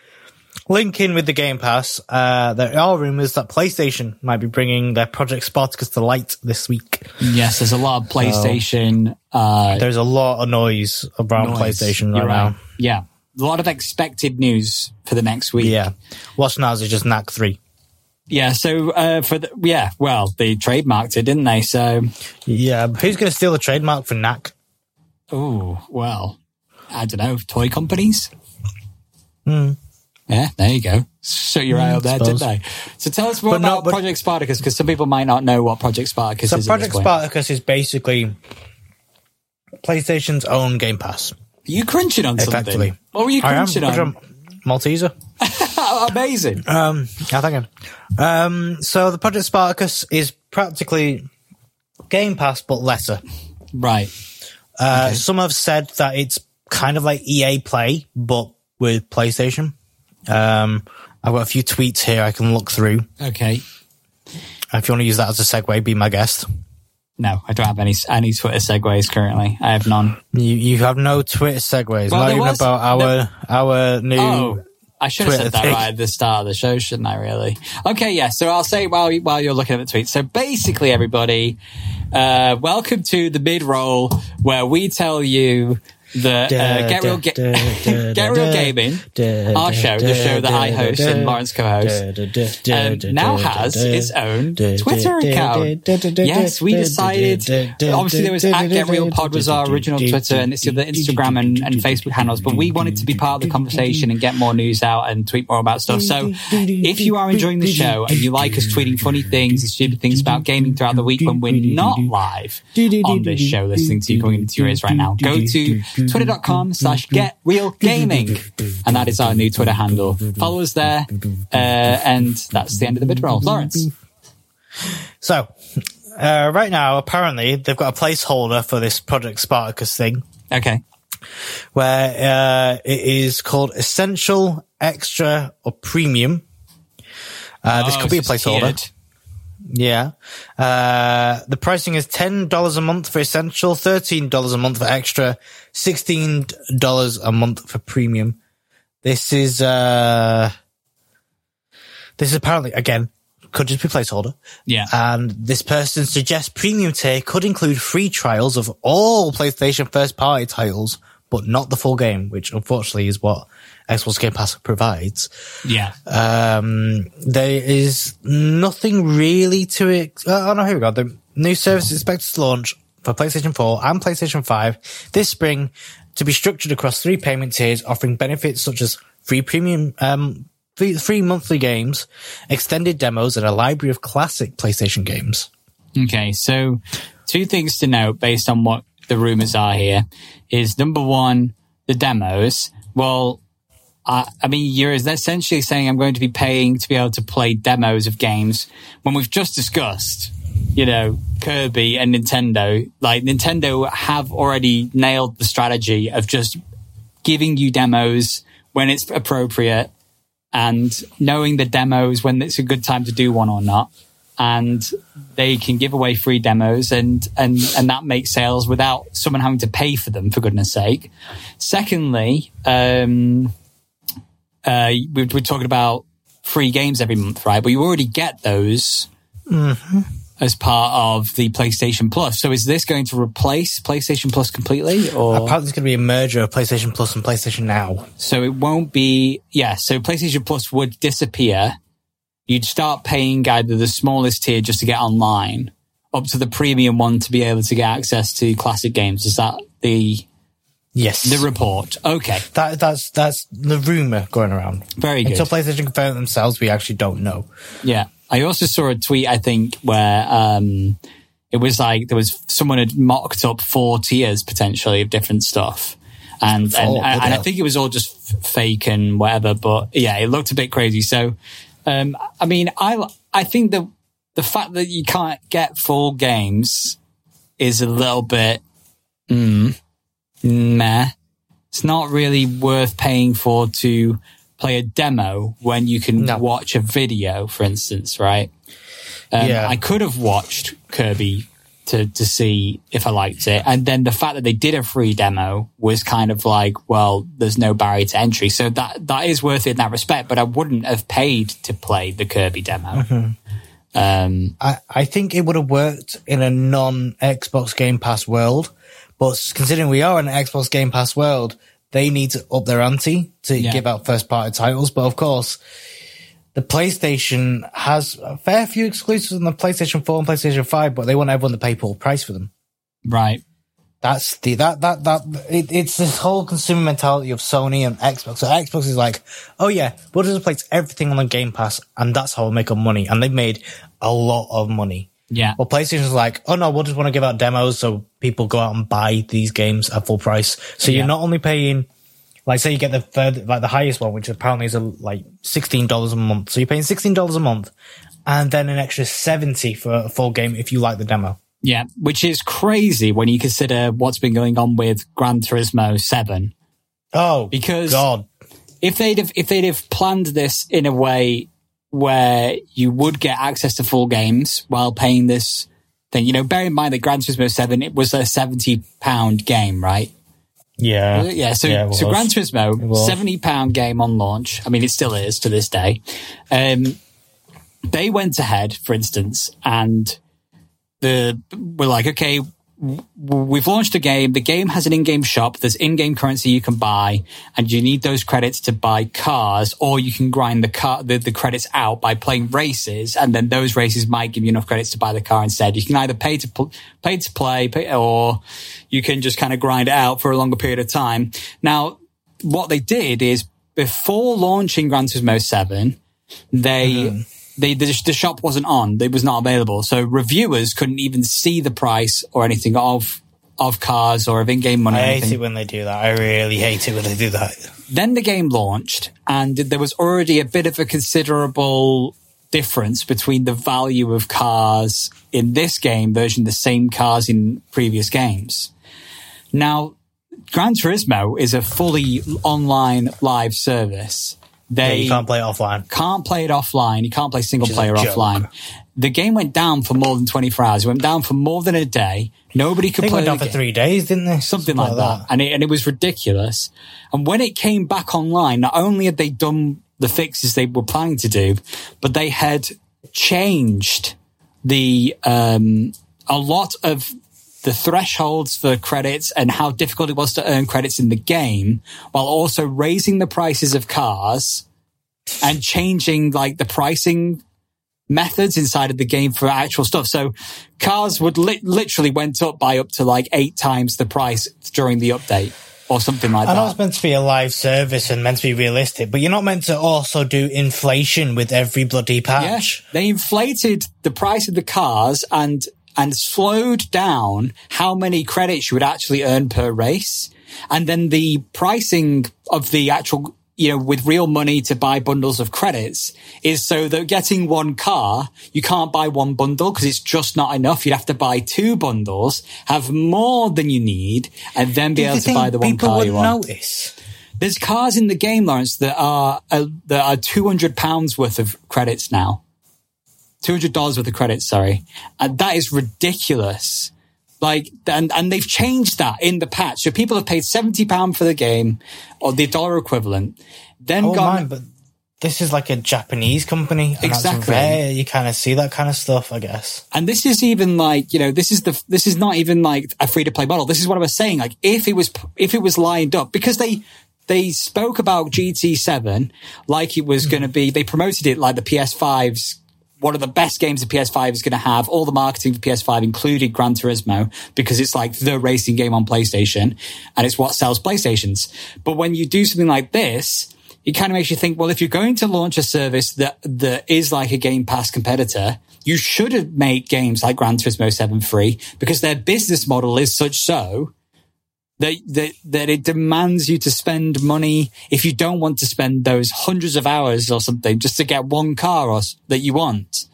Speaker 2: link in with the Game Pass, uh, there are rumors that PlayStation might be bringing their Project Spartacus to light this week.
Speaker 1: yes, there's a lot of PlayStation. Uh,
Speaker 2: There's a lot of noise around
Speaker 1: noise.
Speaker 2: PlayStation
Speaker 1: You're
Speaker 2: right, now.
Speaker 1: Yeah. A lot of expected news for the next week.
Speaker 2: Yeah, what's now is just Knack Three.
Speaker 1: Yeah. So, uh, for the, yeah, well, they trademarked it, didn't they? So,
Speaker 2: Yeah, who's going to steal the trademark for Knack?
Speaker 1: oh, well, I don't know, toy companies?
Speaker 2: Hmm.
Speaker 1: Yeah, there you go. Shut your eye up there, didn't they? So tell us more
Speaker 2: But no,
Speaker 1: about
Speaker 2: but-
Speaker 1: Project Spartacus, because some people might not know what Project Spartacus
Speaker 2: So
Speaker 1: is. at
Speaker 2: Project. Spartacus is basically PlayStation's own Game Pass.
Speaker 1: Are you crunching on something?
Speaker 2: Effectively.
Speaker 1: What were you
Speaker 2: I am
Speaker 1: crunching on?
Speaker 2: Malteser.
Speaker 1: Amazing.
Speaker 2: Um, I think. Um, so the Project Spartacus is practically Game Pass, but lesser.
Speaker 1: Right.
Speaker 2: Uh, Some have said that it's kind of like EA Play, but with PlayStation. Um, I've got a few tweets here I can look through.
Speaker 1: Okay.
Speaker 2: If you want to use that as a segue, be my guest.
Speaker 1: No, I don't have any any Twitter segues currently. I have none.
Speaker 2: You you have no Twitter segues.
Speaker 1: Well,
Speaker 2: not even
Speaker 1: was-
Speaker 2: about our our new.
Speaker 1: Oh, I should have
Speaker 2: Twitter
Speaker 1: said that
Speaker 2: thing.
Speaker 1: right at the start of the show, shouldn't I? Really? Okay, yeah. So I'll say while while you're looking at the tweets. So basically, everybody, uh, welcome to the mid roll where we tell you that uh, get real Ga- get reel gaming, our show, the show that I host and Lawrence co-hosts, um, now has its own Twitter account. Yes, we decided. Obviously, there was at Get Reel Pod was our original Twitter, and it's the other Instagram and, and Facebook handles. But we wanted to be part of the conversation and get more news out and tweet more about stuff. So, if you are enjoying the show and you like us tweeting funny things and stupid things about gaming throughout the week when we're not live on this show, listening to you coming into your ears right now, go to twitter.com slash Get Reel Gaming, and that is our new Twitter handle. Follow us there, uh, and that's the end of the mid roll. Lawrence.
Speaker 2: So, uh, right now, apparently, they've got a placeholder for this Project Spartacus thing
Speaker 1: Okay.
Speaker 2: where uh, it is called Essential, Extra, or Premium. Uh, this
Speaker 1: Oh,
Speaker 2: could be a placeholder.
Speaker 1: tiered.
Speaker 2: Yeah. Uh, the pricing is $10 a month for Essential, $13 a month for Extra, $16 a month for Premium. This is, uh, this is apparently, again, could just be placeholder.
Speaker 1: Yeah.
Speaker 2: And this person suggests premium tier could include free trials of all PlayStation first party titles, but not the full game, which unfortunately is what Xbox Game Pass provides.
Speaker 1: yeah.
Speaker 2: Um, there is nothing really to it. Oh no, here we go. The new service is expected to launch for PlayStation 4 and PlayStation 5 this spring to be structured across three payment tiers, offering benefits such as free premium, um, free, free monthly games, extended demos, and a library of classic PlayStation games.
Speaker 1: Okay, so two things to note based on what the rumors are here is number one, the demos. Well, I, I mean, you're essentially saying I'm going to be paying to be able to play demos of games when we've just discussed, you know, Kirby and Nintendo. Like Nintendo have already nailed the strategy of just giving you demos when it's appropriate and knowing the demos when it's a good time to do one or not and they can give away free demos and and and that makes sales without someone having to pay for them for goodness sake secondly um uh we, we're talking about free games every month right but you already get those as part of the PlayStation Plus. So is this going to replace PlayStation Plus completely or
Speaker 2: Apparently, it's going to be a merger of PlayStation Plus and PlayStation Now.
Speaker 1: so it won't be yeah, so PlayStation Plus would disappear you'd start paying either the smallest tier just to get online, up to the premium one to be able to get access to classic games. Is that the
Speaker 2: Yes.
Speaker 1: the report? Okay,
Speaker 2: that, that's that's the rumor going around.
Speaker 1: very good.
Speaker 2: Until PlayStation confirm it themselves, we actually don't know.
Speaker 1: Yeah. I also saw a tweet, I think, where um, it was like there was someone had mocked up four tiers potentially of different stuff. And, and,
Speaker 2: Four,
Speaker 1: and, I think it was all just f- fake and whatever, but yeah, it looked a bit crazy. So, um, I mean, I, I think the, the fact that you can't get full games is a little bit, mm, meh. It's not really worth paying for to play a demo when you can
Speaker 2: No.
Speaker 1: watch a video, for instance, right? Um,
Speaker 2: Yeah.
Speaker 1: I could have watched Kirby to, to see if I liked it. And then the fact that they did a free demo was kind of like, well, there's no barrier to entry. So that, that is worth it in that respect, but I wouldn't have paid to play the Kirby demo. Um,
Speaker 2: I, I think it would have worked in a non Xbox Game Pass world, but considering we are in an Xbox Game Pass world, they need to up their ante to
Speaker 1: Yeah.
Speaker 2: give out first party titles. But of course, the PlayStation has a fair few exclusives on the PlayStation 4 and PlayStation 5, but they want everyone to pay full price for them.
Speaker 1: right.
Speaker 2: That's the that that that it, it's this whole consumer mentality of Sony and Xbox. So Xbox is like, oh yeah, we'll just place everything on the Game Pass, and that's how we'll make our money. And they've made a lot of money.
Speaker 1: Yeah.
Speaker 2: Well, PlayStation's like, oh no, we'll just want to give out demos so people go out and buy these games at full price. So
Speaker 1: Yeah.
Speaker 2: you're not only paying, like, say you get the third, like the highest one, which apparently is a, like sixteen dollars a month. So you're paying sixteen dollars a month, and then an extra seventy for a full game if you like the demo.
Speaker 1: Yeah, which is crazy when you consider what's been going on with Gran Turismo 7.
Speaker 2: Oh,
Speaker 1: Because
Speaker 2: God,
Speaker 1: if they'd have, if they'd have planned this in a way where you would get access to full games while paying this thing, you know, bear in mind that Gran Turismo 7, it was a 70 pound game, right?
Speaker 2: yeah,
Speaker 1: Yeah, so
Speaker 2: Yeah,
Speaker 1: so. Gran Turismo, seventy pound game on launch. I mean, it still is to this day. Um, they went ahead, for instance, and the we're like, okay, we've launched a game. The game has an in-game shop. There's in-game currency you can buy, and you need those credits to buy cars, or you can grind the car the, the credits out by playing races, and then those races might give you enough credits to buy the car instead. You can either pay to pl- pay to play, pay, or you can just kind of grind it out for a longer period of time. Now, what they did is before launching Gran Turismo 7, they, mm-hmm. They, the, the shop wasn't on. It was not available. So reviewers couldn't even see the price or anything of, of cars or of in-game money.
Speaker 2: I hate
Speaker 1: anything.
Speaker 2: it when they do that. I really hate it when they do that.
Speaker 1: Then the game launched and there was already a bit of a considerable difference between the value of cars in this game versus the same cars in previous games. Now, Gran Turismo is a fully online live service.
Speaker 2: Yeah,
Speaker 1: They
Speaker 2: you can't play it offline.
Speaker 1: can't play it offline. You can't play single player
Speaker 2: joke.
Speaker 1: offline. The game went down for more than 24 hours. It went down for more than a day. Nobody could play
Speaker 2: went down for
Speaker 1: game
Speaker 2: three days, didn't they?
Speaker 1: something like that. And it, and it was ridiculous. And when it came back online, not only had they done the fixes they were planning to do, but they had changed the, um, a lot of the thresholds for credits and how difficult it was to earn credits in the game while also raising the prices of cars and changing like the pricing methods inside of the game for actual stuff. So cars would li- literally went up by up to like eight times the price during the update or something like
Speaker 2: I know
Speaker 1: that.
Speaker 2: it's meant to be a live service and meant to be realistic, but you're not meant to also do inflation with every bloody
Speaker 1: Yeah,
Speaker 2: patch.
Speaker 1: they inflated the price of the cars and and slowed down how many credits you would actually earn per race, and then the pricing of the actual you know with real money to buy bundles of credits is so that getting one car you can't buy one bundle because it's just not enough. You'd have to buy two bundles, have more than you need, and then be
Speaker 2: Do
Speaker 1: able to buy the one car you want.
Speaker 2: notice?
Speaker 1: There's cars in the game, Lawrence, that are uh, that are two hundred pounds worth of credits now. Two hundred dollars worth of credits, sorry, and that is ridiculous. Like, and and they've changed that in the patch, so people have paid seventy pound for the game or the dollar equivalent. Then
Speaker 2: Oh,
Speaker 1: gone,
Speaker 2: but this is like a Japanese company.
Speaker 1: Exactly.
Speaker 2: Rare. You kind of see that kind of stuff, I guess.
Speaker 1: and this is even like you know this is the this is not even like a free to play model. This is what I was saying. Like, if it was if it was lined up because they they spoke about GT7 like it was hmm. going to be. They promoted it like the PS5's one of the best games the PS5 is going to have. All the marketing for PS5 included Gran Turismo because it's like the racing game on PlayStation and it's what sells PlayStations. But when you do something like this, it kind of makes you think, well, if you're going to launch a service that, that is like a Game Pass competitor, you should have made games like Gran Turismo 7 free because their business model is such so that, that, that it demands you to spend money if you don't want to spend those hundreds of hours or something just to get one car or, that you want.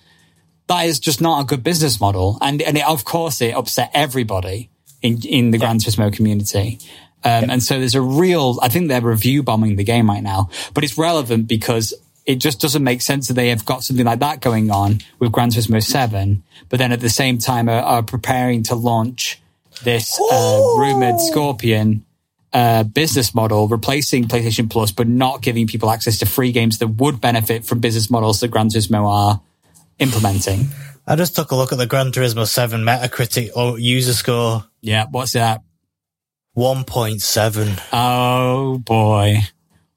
Speaker 1: That is just not a good business model. And, and it, of course, it upset everybody in, in the yeah. Gran Turismo community. Um, yeah. and so there's a real, I think they're review bombing the game right now, but it's relevant because it just doesn't make sense that they have got something like that going on with Gran Turismo 7, but then at the same time are, are preparing to launch this uh, rumored Scorpion uh, business model, replacing PlayStation Plus, but not giving people access to free games that would benefit from business models that Gran Turismo are implementing.
Speaker 2: I just took a look at the Gran Turismo 7 Metacritic or user score.
Speaker 1: Yeah, what's that?
Speaker 2: 1.7.
Speaker 1: Oh boy.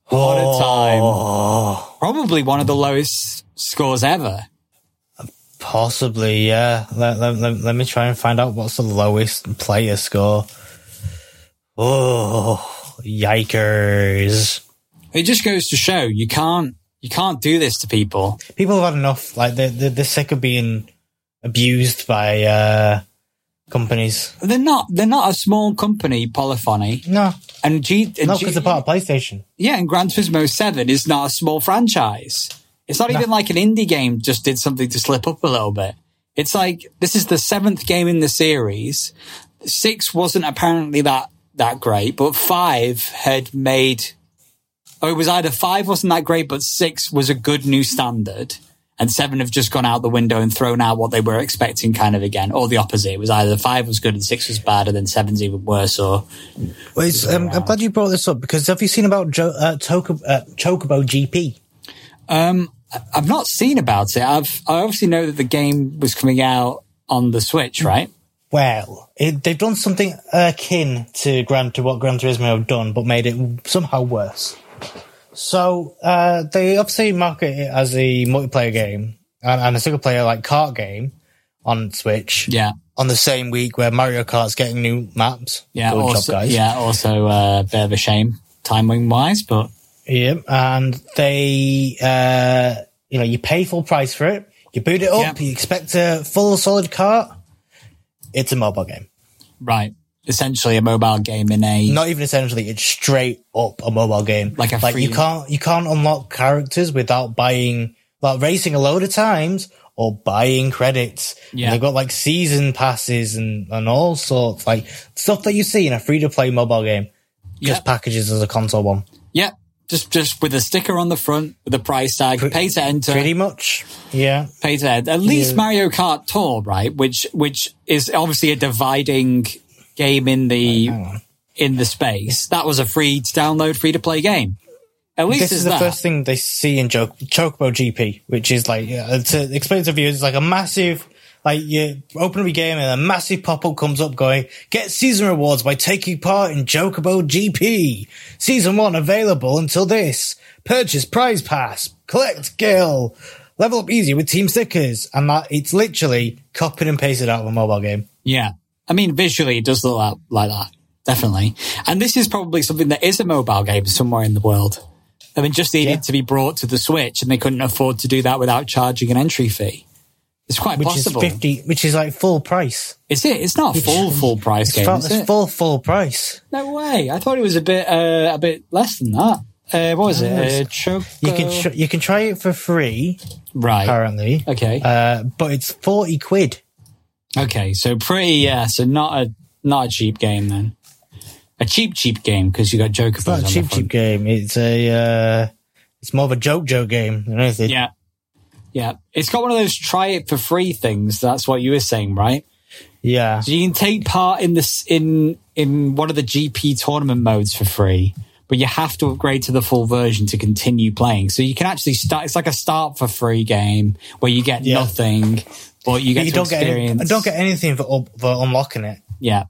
Speaker 1: What oh. a time. Probably one of the lowest scores ever.
Speaker 2: Possibly, yeah. Let, let, let, let, me try and find out what's the lowest player score. Oh, yikers.
Speaker 1: It just goes to show you can't, you can't do this to people.
Speaker 2: People have had enough. Like, they're, they're, they're sick of being abused by, uh, companies.
Speaker 1: They're not, they're not a small company, Polyphony.
Speaker 2: No.
Speaker 1: And G,
Speaker 2: and no, because they're part of PlayStation.
Speaker 1: Yeah, and Gran Turismo 7 is not a small franchise. It's not no. even like an indie game just did something to slip up a little bit. It's like this is the seventh game in the series. Six wasn't apparently that that great, but five had made. Oh, it was either five wasn't that great, but six was a good new standard, and seven have just gone out the window and thrown out what they were expecting, kind of again, or the opposite. It was either five was good and six was bad, and then seven's even worse. Or
Speaker 2: well, um, I'm glad you brought this up because have you seen about jo- uh, Chocobo, uh, Chocobo GP?
Speaker 1: Um, I've not seen about it. I've I obviously know that the game was coming out on the Switch, right?
Speaker 2: Well, it, they've done something akin to Gran to what Gran Turismo have done, but made it somehow worse. So uh, they obviously market it as a multiplayer game and, and a single player like kart game on Switch.
Speaker 1: Yeah.
Speaker 2: On the same week where Mario Kart's getting new maps.
Speaker 1: Yeah. Also, yeah. Also, uh, a bit of a shame timing wise, but
Speaker 2: Yep, and they, uh, you know, you pay full price for it. You boot it up. You expect a full solid cart. It's a mobile game,
Speaker 1: right? Essentially, a mobile game in a
Speaker 2: not even essentially. It's straight up a mobile game.
Speaker 1: Like a
Speaker 2: like
Speaker 1: free...
Speaker 2: you can't you can't unlock characters without buying like racing a load of times or buying credits. Yeah, and they've got like season passes and and all sorts like stuff that you see in a free to play mobile game. Just yep. packages as a console one.
Speaker 1: Yep, just just with a sticker on the front with a price tag, Pre- pay to enter.
Speaker 2: Pretty much, yeah.
Speaker 1: Pay to enter. At least yeah. Mario Kart Tour, right? Which which is obviously a dividing game in the in the space. That was a free to download, free to play game. At least
Speaker 2: this is the
Speaker 1: that.
Speaker 2: first thing they see in Choc- Chocobo GP, which is like uh, to explain to viewers, it's like a massive like you open up game and a massive pop-up comes up going, get season rewards by taking part in Chocobo GP. Season one available until this. Purchase prize pass. Collect skill. Level up easy with team stickers. And that it's literally copied and pasted out of a mobile game.
Speaker 1: Yeah. I mean, visually it does look like that. Definitely. And this is probably something that is a mobile game somewhere in the world. I mean, just needed yeah. to be brought to the Switch and they couldn't afford to do that without charging an entry fee. It's quite
Speaker 2: which
Speaker 1: possible.
Speaker 2: is fifty, which is like full price.
Speaker 1: Is it? It's not a full full price game. It's
Speaker 2: it? full full price.
Speaker 1: No way! I thought it was a bit uh, a bit less than that. Uh, what was it? Uh, Choco...
Speaker 2: You can tr- you can try it for free,
Speaker 1: right?
Speaker 2: Apparently,
Speaker 1: okay.
Speaker 2: Uh, but it's forty quid.
Speaker 1: Okay, so pretty yeah. So not a not a cheap game then. A cheap cheap game because you got Joker.
Speaker 2: It's not a cheap cheap game. It's a uh, it's more of a joke joke game than anything.
Speaker 1: Yeah, yeah, it's got one of those try it for free things. That's what you were saying, right?
Speaker 2: Yeah.
Speaker 1: So you can take part in this in in one of the GP tournament modes for free, but you have to upgrade to the full version to continue playing. So you can actually start. It's like a start for free game where you get yeah. nothing, but you get you
Speaker 2: don't
Speaker 1: experience.
Speaker 2: Get any, don't get anything for for unlocking it.
Speaker 1: Yeah,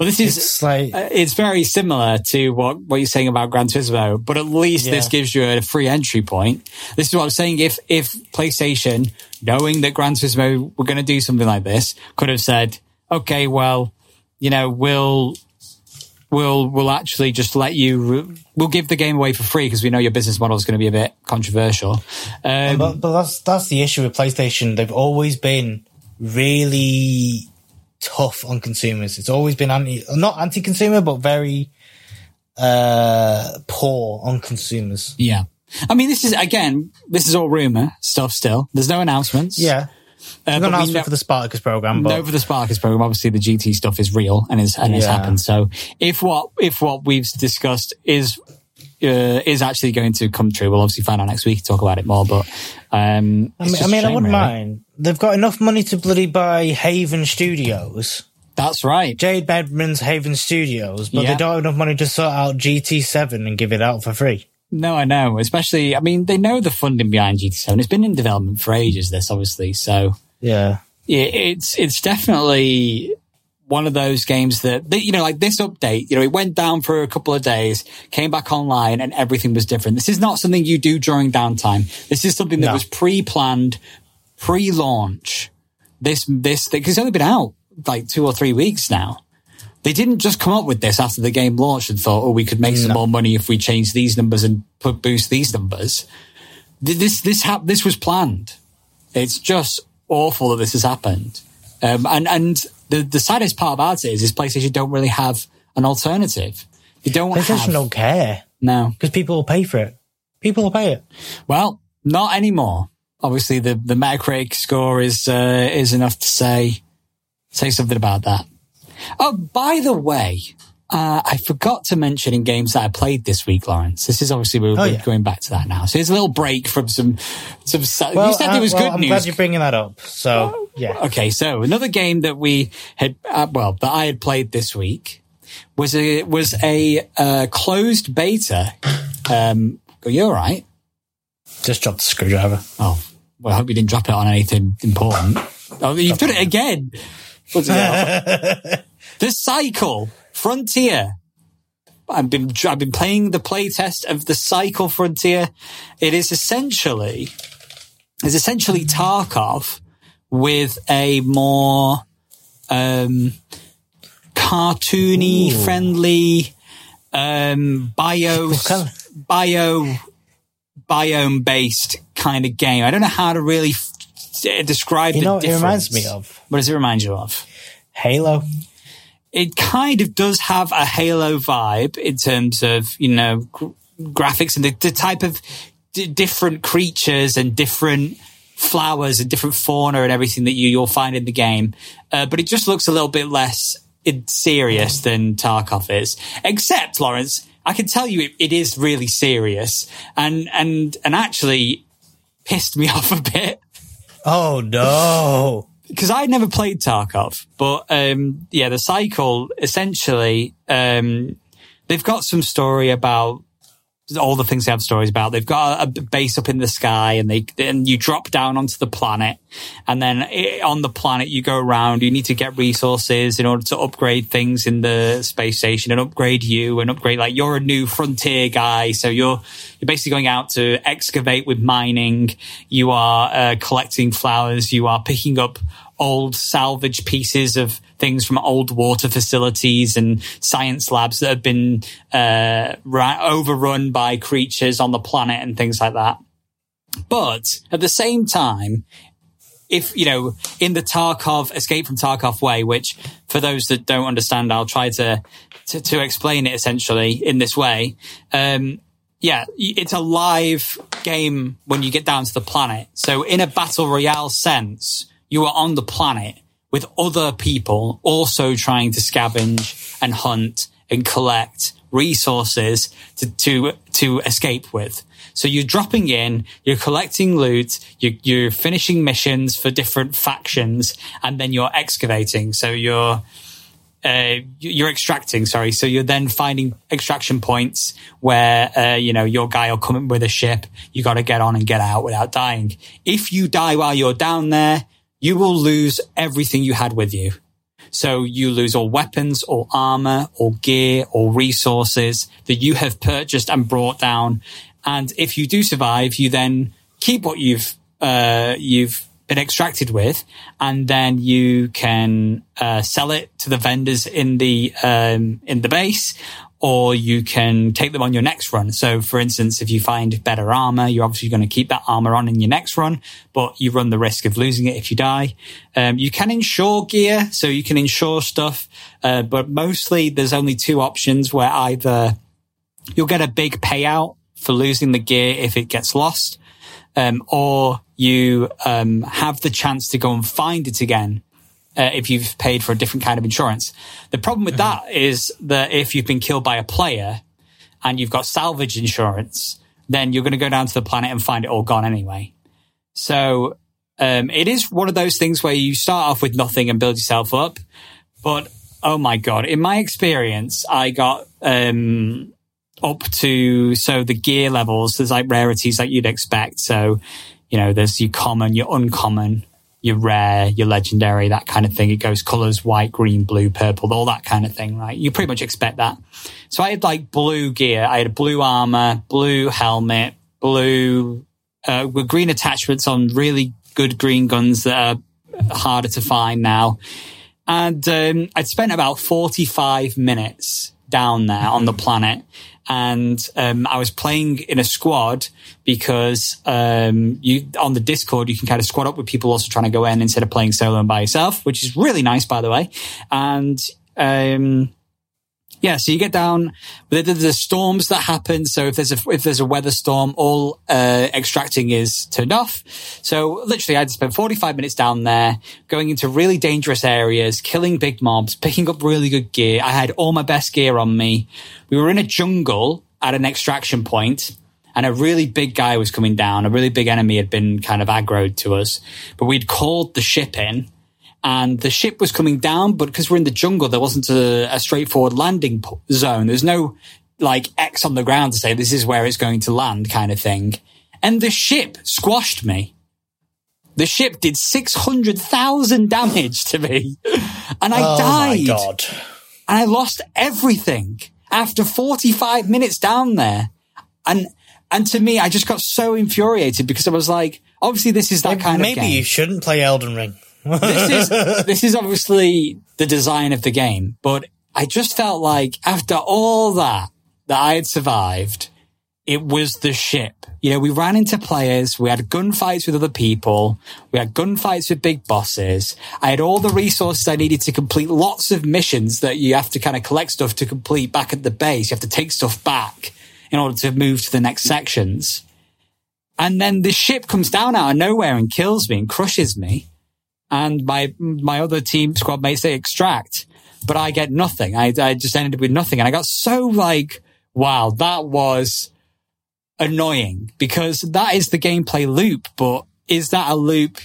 Speaker 1: But this is
Speaker 2: It's like
Speaker 1: uh, it's very similar to what, what you're saying about Gran Turismo, but at least this gives you a free entry point. This is what I'm saying. If, if PlayStation, knowing that Gran Turismo were going to do something like this, could have said, okay, well, you know, we'll, we'll, we'll actually just let you, we'll give the game away for free because we know your business model is going to be a bit controversial. Um,
Speaker 2: But, but that's that's the issue with PlayStation. They've always been really tough on consumers. It's always been anti, not anti-consumer, but very uh, poor on consumers.
Speaker 1: yeah. I mean, this is, again, this is all rumor stuff still. There's no announcements.
Speaker 2: Yeah,
Speaker 1: Uh,
Speaker 2: I'm
Speaker 1: but
Speaker 2: going to
Speaker 1: we know-
Speaker 2: for the Spartacus program, but
Speaker 1: no for the Spartacus program. Obviously, the GT stuff is real and is and has
Speaker 2: Yeah.
Speaker 1: happened. So if what if what we've discussed is uh, is actually going to come true, we'll obviously find out next week to talk about it more. But um,
Speaker 2: I mean, I, mean, I wouldn't
Speaker 1: really.
Speaker 2: mind. They've got enough money to bloody buy Haven Studios,
Speaker 1: That's right.
Speaker 2: Jade Raymond's Haven Studios, but
Speaker 1: Yeah.
Speaker 2: they don't have enough money to sort out GT7 and give it out for free.
Speaker 1: No, I know. Especially, I mean, they know the funding behind GT7. It's been in development for ages. This obviously, so
Speaker 2: Yeah.
Speaker 1: yeah, it's it's definitely one of those games that, you know, like this update. You know, it went down for a couple of days, came back online, and everything was different. This is not something you do during downtime. This is something that
Speaker 2: No.
Speaker 1: was pre-planned, pre-launch. This this thing because it's only been out like two or three weeks now. They didn't just come up with this after the game launched and thought, oh, we could make some more money if we change these numbers and put boost these numbers. This this hap- this was planned. It's just awful that this has happened. Um, and and the the saddest part about it is, is PlayStation don't really have an alternative. They don't
Speaker 2: PlayStation
Speaker 1: have
Speaker 2: don't care
Speaker 1: no.
Speaker 2: because people will pay for it. People will pay it.
Speaker 1: Well, not anymore. Obviously, the the Metacritic score is uh, is enough to say say something about that. Oh, by the way, uh, I forgot to mention in games that I played this week, Lawrence. This is obviously we're,
Speaker 2: Oh, yeah.
Speaker 1: going back to that now. So here's a little break from some some.
Speaker 2: Well,
Speaker 1: you said
Speaker 2: uh,
Speaker 1: there was
Speaker 2: well,
Speaker 1: good
Speaker 2: I'm
Speaker 1: news.
Speaker 2: glad you're bringing that up. So, yeah.
Speaker 1: Okay, so another game that we had, uh, well, that I had played this week was a was a uh, closed beta. Um, you're all right.
Speaker 2: Just dropped the screwdriver.
Speaker 1: Oh, well, I hope you didn't drop it on anything important. Oh, you've done it again. What's it the Cycle Frontier. I've been I've been playing the playtest of the Cycle Frontier. It is essentially is essentially Tarkov with a more um, cartoony,
Speaker 2: Ooh.
Speaker 1: friendly um, bio
Speaker 2: What kind of-
Speaker 1: bio biome based kind of game. I don't know how to really f- describe.
Speaker 2: You know what it reminds me of?
Speaker 1: What does it remind you of?
Speaker 2: Halo.
Speaker 1: It kind of does have a Halo vibe in terms of you know gr- graphics and the, the type of d- different creatures and different flowers and different fauna and everything that you you'll find in the game. Uh, but it just looks a little bit less serious than Tarkov is. Except Lawrence, I can tell you it, it is really serious and and and actually pissed me off a bit
Speaker 2: Oh, no.
Speaker 1: Because I'd never played Tarkov, but um, yeah, the cycle essentially um, they've got some story about all the things they have stories about. They've got a, a base up in the sky, and they and you drop down onto the planet, and then it, on the planet you go around. You need to get resources in order to upgrade things in the space station and upgrade you and upgrade like you're a new frontier guy, so you're you're basically going out to excavate with mining. You are uh, collecting flowers. You are picking up old salvage pieces of things from old water facilities and science labs that have been uh, ra- overrun by creatures on the planet and things like that. But at the same time, if you know, in the Tarkov Escape from Tarkov way, which for those that don't understand, I'll try to to, to explain it essentially in this way. Um, yeah, it's a live game when you get down to the planet. So in a battle royale sense, you are on the planet with other people also trying to scavenge and hunt and collect resources to, to, to escape with. So you're dropping in, you're collecting loot, you're, you're finishing missions for different factions, and then you're excavating. So you're, uh, you're extracting, sorry. So you're then finding extraction points where, uh, you know, your guy will come in with a ship. You got to get on and get out without dying. If you die while you're down there, you will lose everything you had with you. So you lose all weapons, or armor, or gear, or resources that you have purchased and brought down. And if you do survive, you then keep what you've, uh, you've been extracted with, and then you can uh, sell it to the vendors in the um, in the base, or you can take them on your next run. So, for instance, if you find better armor, you're obviously going to keep that armor on in your next run, but you run the risk of losing it if you die. Um, you can insure gear, so you can insure stuff, uh, but mostly there's only two options where either you'll get a big payout for losing the gear if it gets lost, um, or you um, have the chance to go and find it again uh, if you've paid for a different kind of insurance. The problem with mm-hmm. that is that if you've been killed by a player and you've got salvage insurance, then you're going to go down to the planet and find it all gone anyway. So um, it is one of those things where you start off with nothing and build yourself up. But oh my god, in my experience, I got um, up to so the gear levels. There's like rarities like you'd expect. So you know, there's your common, your uncommon, your rare, your legendary, that kind of thing. It goes colors white, green, blue, purple, all that kind of thing, right? You pretty much expect that. So I had like blue gear. I had a blue armor, blue helmet, blue, uh, with green attachments on really good green guns that are harder to find now. And um, I'd spent about 45 minutes down there on the planet and um, I was playing in a squad because um, you on the Discord you can kind of squad up with people also trying to go in instead of playing solo and by yourself, which is really nice, by the way. And um, yeah, so you get down. There's the storms that happen. So if there's a if there's a weather storm, all uh, extracting is turned off. So literally, I had to spend 45 minutes down there, going into really dangerous areas, killing big mobs, picking up really good gear. I had all my best gear on me. We were in a jungle at an extraction point, and a really big guy was coming down. A really big enemy had been kind of aggroed to us, but we'd called the ship in and the ship was coming down, but because we're in the jungle, there wasn't a, a straightforward landing zone. There's no like X on the ground to say this is where it's going to land kind of thing. And the ship squashed me. The ship did 600,000 damage to me and I oh died. God. And I lost everything after 45 minutes down there. And, and to me, I just got so infuriated because I was like, obviously this is that
Speaker 2: maybe,
Speaker 1: kind
Speaker 2: of
Speaker 1: Maybe
Speaker 2: you shouldn't play Elden Ring
Speaker 1: this is this is obviously the design of the game, but I just felt like after all that that I had survived, it was the ship. You know, we ran into players, we had gunfights with other people, we had gunfights with big bosses. I had all the resources I needed to complete lots of missions that you have to kind of collect stuff to complete back at the base. You have to take stuff back in order to move to the next sections. And then the ship comes down out of nowhere and kills me and crushes me and my my other team squad mates they extract, but I get nothing. I I just ended up with nothing, and I got so like, wow, that was annoying because that is the gameplay loop, but is that a loop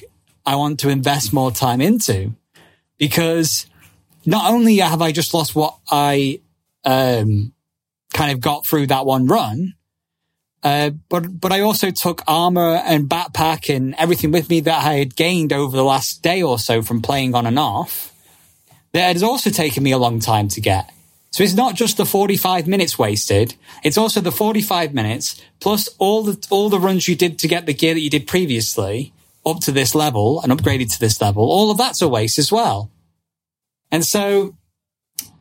Speaker 1: I want to invest more time into? Because not only have I just lost what I um, kind of got through that one run, uh, but but I also took armor and backpack and everything with me that I had gained over the last day or so from playing on and off. That has also taken me a long time to get. So it's not just the 45 minutes wasted. It's also the 45 minutes plus all the all the runs you did to get the gear that you did previously up to this level and upgraded to this level. All of that's a waste as well. And so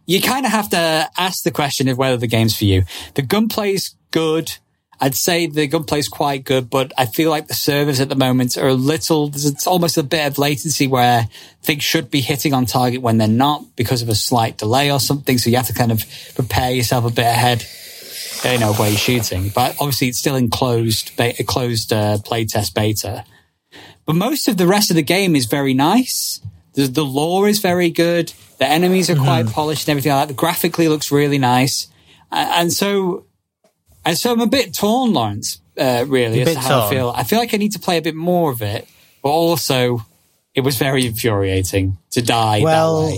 Speaker 1: you kind of have to ask the question of whether the game's for you. The gunplay's good. I'd say the gunplay is quite good, but I feel like the servers at the moment are a little, it's almost a bit of latency where things should be hitting on target when they're not because of a slight delay or something. So you have to kind of prepare yourself a bit ahead, you know, where you're shooting. But obviously it's still in closed, closed uh, playtest beta. But most of the rest of the game is very nice. The, the lore is very good. The enemies are mm-hmm. quite polished and everything like that. The graphically looks really nice. And so and so I'm a bit torn, Lawrence, uh, really, as to how torn. I feel. I feel like I need to play a bit more of it, but also it was very infuriating to die well,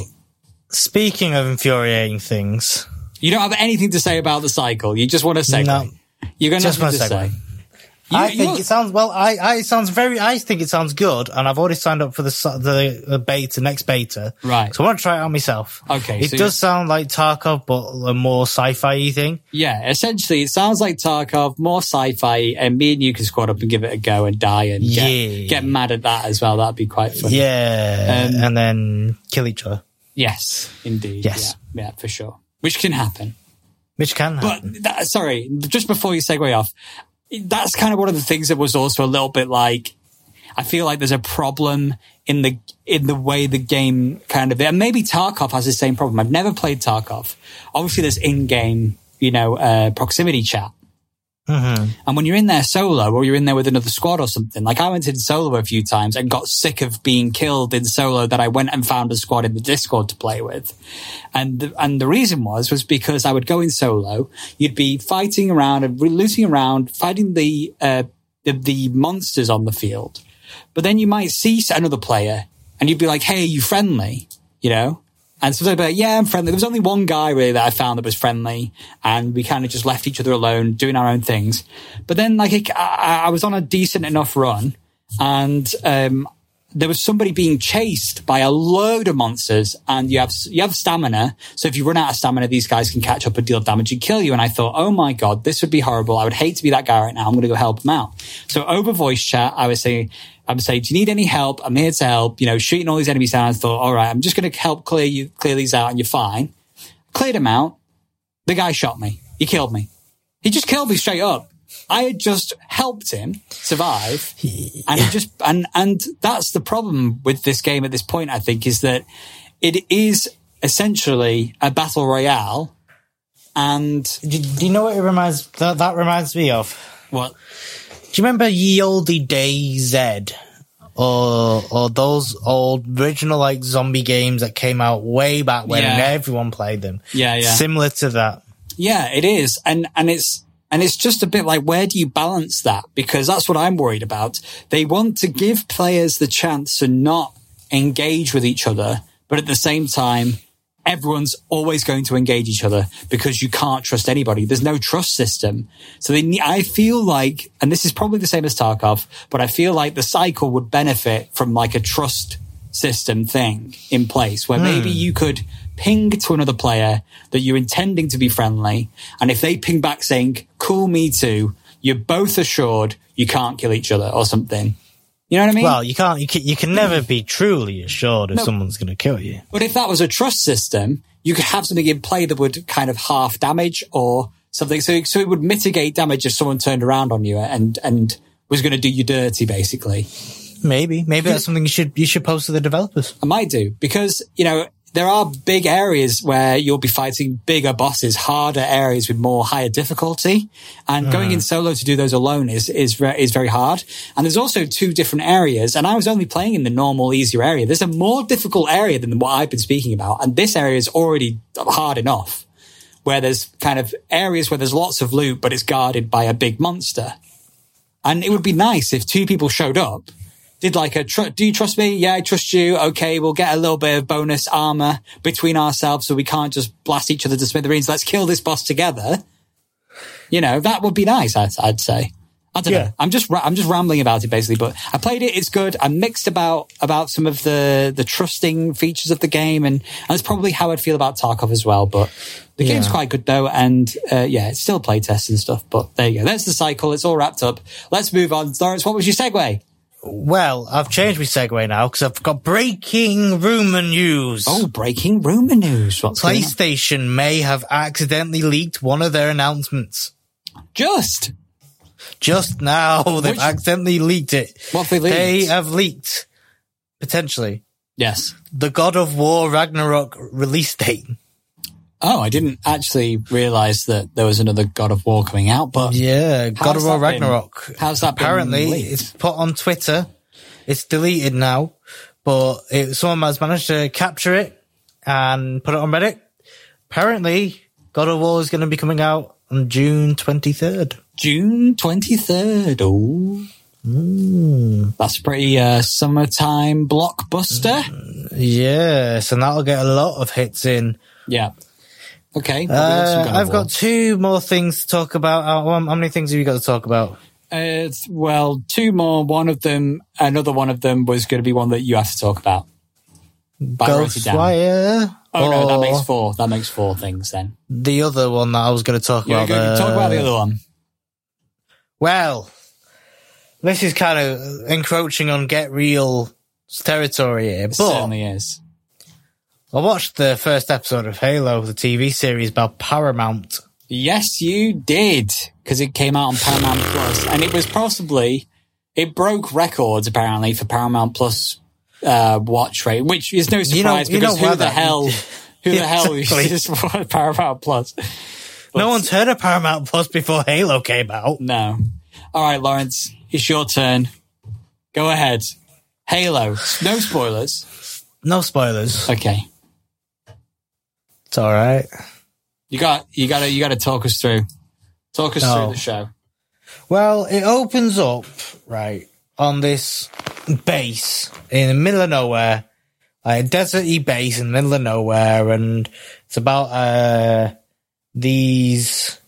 Speaker 2: Speaking of infuriating things,
Speaker 1: you don't have anything to say about the cycle. You just want to say
Speaker 2: no,
Speaker 1: you're going to have to say. You-
Speaker 2: I think it sounds well. I, I it sounds very. I think it sounds good, and I've already signed up for the the, the beta next beta.
Speaker 1: Right.
Speaker 2: So I want to try it out myself.
Speaker 1: Okay,
Speaker 2: It
Speaker 1: so
Speaker 2: does sound like Tarkov, but a more sci-fi thing.
Speaker 1: Yeah, essentially, it sounds like Tarkov, more sci-fi, and me and you can squad up and give it a go and die and get,
Speaker 2: Yeah.
Speaker 1: get mad at that as well. That'd be quite fun.
Speaker 2: Yeah,
Speaker 1: Um,
Speaker 2: and then kill each other,
Speaker 1: Yes, indeed.
Speaker 2: Yes.
Speaker 1: Yeah, yeah, for sure. Which can happen.
Speaker 2: which can
Speaker 1: But
Speaker 2: happen.
Speaker 1: that, sorry, just before you segue off, that's kind of one of the things that was also a little bit like, I feel like there's a problem in the in the way the game kind of and maybe Tarkov has the same problem. I've never played Tarkov. Obviously, there's in-game, you know, uh, proximity chat.
Speaker 2: Mhm.
Speaker 1: And when you're in there solo or you're in there with another squad or something, like I went in solo a few times and got sick of being killed in solo that I went and found a squad in the Discord to play with. And, the- and the reason was, was because I would go in solo, you'd be fighting around and looting around, fighting the, uh, the, the monsters on the field. But then you might see another player and you'd be like, Hey, are you friendly? You know? And so they'd be like, yeah, I'm friendly. There was only one guy really that I found that was friendly and we kind of just left each other alone doing our own things. But then like it, I, I was on a decent enough run and, um, there was somebody being chased by a load of monsters and you have, you have stamina. So if you run out of stamina, these guys can catch up and deal damage and kill you. And I thought, oh my God, this would be horrible. I would hate to be that guy right now. I'm going to go help him out. So over voice chat, I was saying, I would say, do you need any help? I'm here to help, you know, shooting all these enemies down. I thought, all right, I'm just going to help clear you, clear these out and you're fine. Cleared him out. The guy shot me. He killed me. He just killed me straight up. I had just helped him survive and he just, and, and that's the problem with this game at this point, I think, is that it is essentially a battle royale and
Speaker 2: Do, do you know what it reminds? That, that reminds me of.
Speaker 1: what?
Speaker 2: Do you remember Ye Olde DayZ? Or, or those old original like zombie games that came out way back when and everyone played them.
Speaker 1: Yeah, yeah.
Speaker 2: Similar to that.
Speaker 1: Yeah, it is. And, and it's, and it's just a bit like, where do you balance that? Because that's what I'm worried about. They want to give players the chance to not engage with each other, but at the same time, everyone's always going to engage each other because you can't trust anybody. There's no trust system. So they need, I feel like, and this is probably the same as Tarkov, but I feel like the cycle would benefit from like a trust system thing in place where hmm. maybe you could ping to another player that you're intending to be friendly. And if they ping back saying, cool, me too, you're both assured you can't kill each other or something. You know what I mean?
Speaker 2: Well, you can't, you can, you can never be truly assured if someone's going to kill you.
Speaker 1: But if that was a trust system, you could have something in play that would kind of half damage or something. So, so it would mitigate damage if someone turned around on you and, and was going to do you dirty, basically.
Speaker 2: Maybe, maybe that's something you should, you should post to the developers.
Speaker 1: I might do because, you know, there are big areas where you'll be fighting bigger bosses, harder areas with more higher difficulty. And ah. going in solo to do those alone is, is, is very hard. And there's also two different areas. And I was only playing in the normal, easier area. There's a more difficult area than what I've been speaking about. And this area is already hard enough where there's kind of areas where there's lots of loot, but it's guarded by a big monster. And it would be nice if two people showed up did like a tr- do you trust me? Yeah i trust you. Okay we'll get a little bit of bonus armor between ourselves so we can't just blast each other to smithereens. Let's kill this boss together. You know that would be nice i'd, I'd say. I don't
Speaker 2: Yeah.
Speaker 1: know i'm just ra- i'm just rambling about it basically but i played it. It's good. I'm mixed about about some of the the trusting features of the game and, and that's probably how i'd feel about tarkov as well but the game's quite good though and uh, yeah it's still playtest and stuff but there you go. That's the cycle. It's all wrapped up. Let's move on. Lawrence what was your segue
Speaker 2: Well, I've changed my segue now because I've got breaking rumor news.
Speaker 1: Oh, breaking rumor news. What's?
Speaker 2: PlayStation may have accidentally leaked one of their announcements.
Speaker 1: Just
Speaker 2: Just now, they've
Speaker 1: Which-
Speaker 2: accidentally leaked it.
Speaker 1: what have they leaked?
Speaker 2: They have leaked, potentially,
Speaker 1: yes.
Speaker 2: the God of War Ragnarok release date.
Speaker 1: Oh, I didn't actually realize that there was another God of War coming out, but
Speaker 2: Yeah, God of War
Speaker 1: that been-
Speaker 2: Ragnarok.
Speaker 1: how's that
Speaker 2: Apparently, it's put on Twitter. It's deleted now, but it, someone has managed to capture it and put it on Reddit. Apparently, God of War is going to be coming out on June 23rd.
Speaker 1: June 23rd. Oh,
Speaker 2: Hmm.
Speaker 1: that's a pretty uh, summertime blockbuster.
Speaker 2: Yes, and that'll get a lot of hits in.
Speaker 1: Yeah. Okay. probably
Speaker 2: Uh,
Speaker 1: God
Speaker 2: I've got two more things to talk about. Uh, How how many things have you got to talk about?
Speaker 1: Uh, well, two more. One of them, another one of them was going to be one that you have to talk about. But I wrote it down.
Speaker 2: Ghostwire.
Speaker 1: Oh no, that makes four. That makes four things then.
Speaker 2: The other one that I was going to talk
Speaker 1: Yeah,
Speaker 2: about.
Speaker 1: go, talk about the
Speaker 2: uh,
Speaker 1: other one.
Speaker 2: Well, this is kind of encroaching on Get Reel territory here,
Speaker 1: It
Speaker 2: but
Speaker 1: certainly is.
Speaker 2: I watched the first episode of Halo, the TV series about Paramount.
Speaker 1: Yes, you did, because it came out on Paramount Plus, and it was possibly it broke records apparently for Paramount Plus uh, watch rate, which is no surprise
Speaker 2: you know
Speaker 1: because who the
Speaker 2: that-
Speaker 1: hell, who the hell uses Paramount Plus?
Speaker 2: No one's heard of Paramount Plus before Halo came out.
Speaker 1: No. All right, Lawrence, it's your turn. Go ahead. Halo. No spoilers.
Speaker 2: No spoilers.
Speaker 1: Okay.
Speaker 2: It's all right.
Speaker 1: You got you got to you got to talk us through. Talk us through the show.
Speaker 2: Well, it opens up right on this base in the middle of nowhere, like a deserty base in the middle of nowhere, and it's about uh these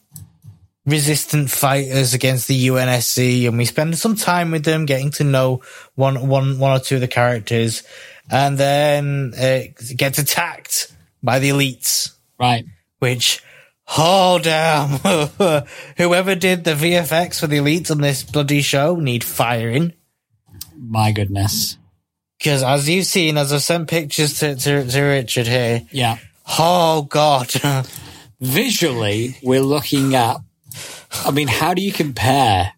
Speaker 2: resistant fighters against the UNSC, and we spend some time with them, getting to know one one one or two of the characters, and then it gets attacked by the elites
Speaker 1: Right.
Speaker 2: which oh damn whoever did the vfx for the elites on this bloody show need firing
Speaker 1: My goodness.
Speaker 2: because as you've seen as i've sent pictures to, to, to richard here
Speaker 1: Yeah.
Speaker 2: oh god
Speaker 1: Visually, we're looking at. I mean, how do you compare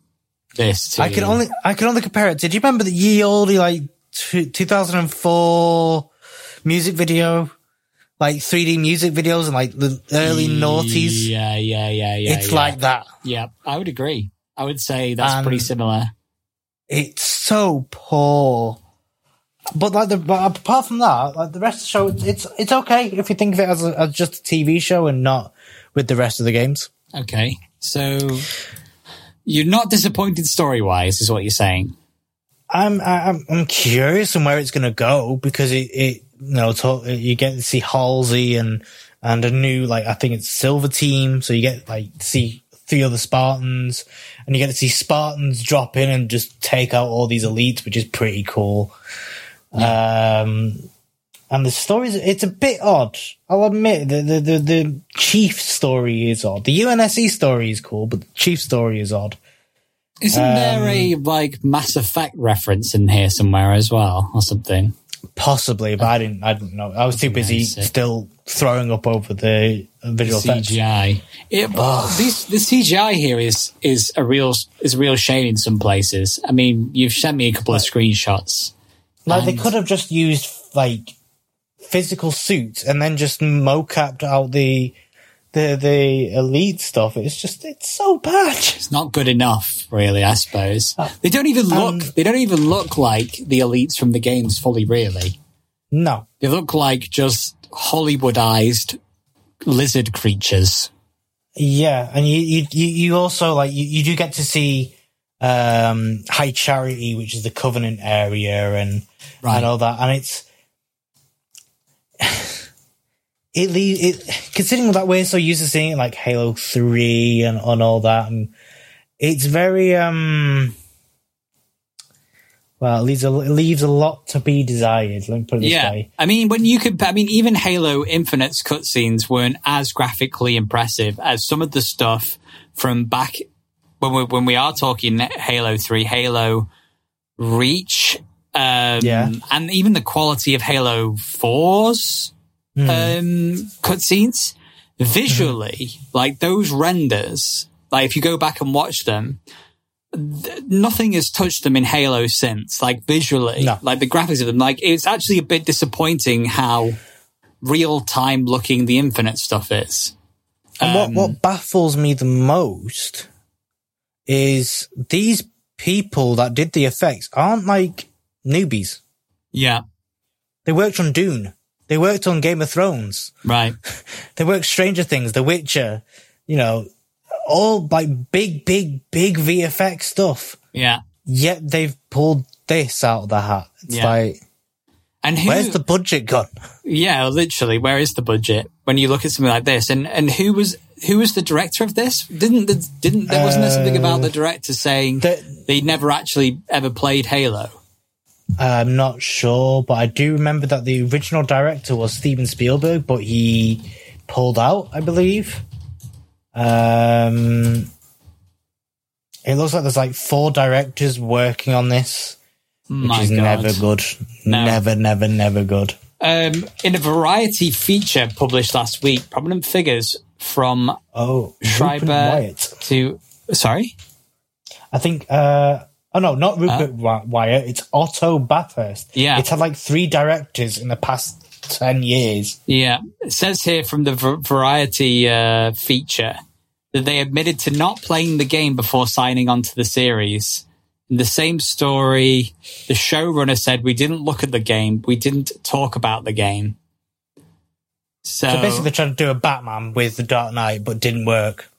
Speaker 1: this to?
Speaker 2: i can only i can only compare it did you remember the ye olde like two, 2004 music video like 3d music videos in like the early noughties
Speaker 1: Yeah, yeah, yeah, yeah.
Speaker 2: it's
Speaker 1: yeah.
Speaker 2: like that
Speaker 1: Yeah, I would agree. I would say that's
Speaker 2: Um,
Speaker 1: pretty similar.
Speaker 2: it's so poor. But like the but apart from that, like the rest of the show, it's it's, it's okay if you think of it as, a, as just a TV show and not with the rest of the games.
Speaker 1: Okay, so you're not disappointed story wise, is what you're saying.
Speaker 2: I'm I'm I'm curious on where it's going to go because it it you know to, you get to see Halsey and and a new like I think it's Silver Team, so you get like see three other Spartans and you get to see Spartans drop in and just take out all these elites, which is pretty cool. Um, and the stories it's a bit odd. I'll admit the, the the the chief story is odd. The UNSC story is cool, but the chief story is odd.
Speaker 1: Isn't there a
Speaker 2: Um,
Speaker 1: like Mass Effect reference in here somewhere as well, or something?
Speaker 2: Possibly, but I didn't. I didn't know. I was too busy
Speaker 1: Nice.
Speaker 2: still throwing up over the visual effects.
Speaker 1: CGI. It, this, the CGI here is is a real is a real shame in some places. I mean, you've sent me a couple of screenshots.
Speaker 2: Like they could have just used like physical suits and then just mocapped out the the the elite stuff. It's just it's so bad.
Speaker 1: It's not good enough, really. I suppose
Speaker 2: Uh,
Speaker 1: they don't even look.
Speaker 2: um,
Speaker 1: they don't even look like the elites from the games fully. Really,
Speaker 2: No,
Speaker 1: they look like just Hollywoodized lizard creatures.
Speaker 2: yeah, and you you you, you also like you, you do get to see um High Charity, which is the Covenant area, and
Speaker 1: Right.
Speaker 2: and all that, and it's it leaves it considering that we're so used to seeing it like Halo Three and and all that, and it's very um. Well, it leaves a, it leaves a lot to be desired. Let me put it this
Speaker 1: Yeah,
Speaker 2: way.
Speaker 1: I mean, when you could, I mean, even Halo Infinite's cutscenes weren't as graphically impressive as some of the stuff from back when we when we are talking Halo Three, Halo Reach, um,
Speaker 2: Yeah.
Speaker 1: and even the quality of Halo 4's
Speaker 2: Hmm.
Speaker 1: um, cutscenes visually, like those renders. Like if you go back and watch them, th- nothing has touched them in Halo since. Like visually,
Speaker 2: No.
Speaker 1: like the graphics of them. Like it's actually a bit disappointing how real time looking the Infinite stuff is.
Speaker 2: And
Speaker 1: Um,
Speaker 2: what, what baffles me the most is these people that did the effects aren't like newbies.
Speaker 1: Yeah,
Speaker 2: They worked on Dune. They worked on Game of Thrones.
Speaker 1: right.
Speaker 2: They worked Stranger Things, The Witcher, you know, all like big, big, big VFX stuff.
Speaker 1: Yeah,
Speaker 2: Yet they've pulled this out of the hat. It's
Speaker 1: Yeah.
Speaker 2: like,
Speaker 1: and who?
Speaker 2: where's the budget gone?
Speaker 1: Yeah, literally, where is the budget when you look at something like this? And and who was who was the director of this? Didn't the, didn't there wasn't there something about the uh, director saying
Speaker 2: The-
Speaker 1: they never actually ever played Halo?
Speaker 2: I'm not sure, but I do remember that the original director was Steven Spielberg, but he pulled out, I believe. Um, it looks like there's like four directors working on this, which
Speaker 1: My
Speaker 2: is
Speaker 1: God.
Speaker 2: never good.
Speaker 1: No.
Speaker 2: Never, never, never good.
Speaker 1: Um, in a variety feature published last week, prominent figures from
Speaker 2: Oh,
Speaker 1: Schreiber to sorry,
Speaker 2: I think. Uh, oh no, not Rupert Wy- Wyatt. It's Otto Bathurst.
Speaker 1: Yeah.
Speaker 2: it's had like three directors in the past ten years.
Speaker 1: yeah, it says here from the v- variety uh, feature that they admitted to not playing the game before signing on to the series. In the same story, the showrunner said, "We didn't look at the game. We didn't talk about the game." So,
Speaker 2: So basically, they're trying to do a Batman with the Dark Knight, but didn't work.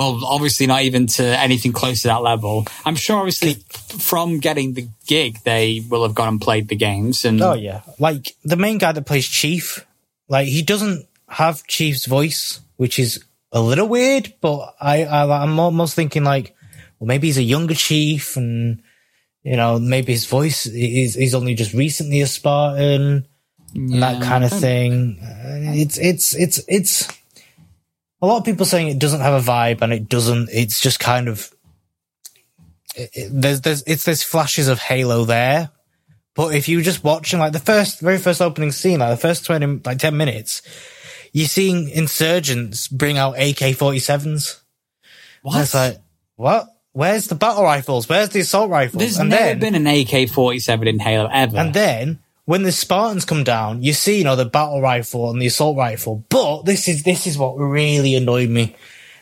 Speaker 1: Well, obviously not even to anything close to that level. I'm sure, obviously, from getting the gig, they will have gone and played the games. And
Speaker 2: Oh yeah, like the main guy that plays Chief, like he doesn't have Chief's voice, which is a little weird. But I, I I'm almost thinking like, well, maybe he's a younger Chief, and you know, maybe his voice is is only just recently a Spartan, and that kind of thing. Uh, It's it's it's it's a lot of people saying it doesn't have a vibe, and it doesn't. It's just kind of. It, it- there's there's it's there's flashes of Halo there, but if you're just watching like the first, very first opening scene, like the first 20, like 10 minutes, you're seeing insurgents bring out AK-47s. And it's like, what? Where's the battle rifles? Where's the assault rifles?
Speaker 1: There's
Speaker 2: and
Speaker 1: never
Speaker 2: then,
Speaker 1: been an AK 47 in Halo ever.
Speaker 2: and then when the Spartans come down, you see, you know, the battle rifle and the assault rifle. But this is, this is what really annoyed me.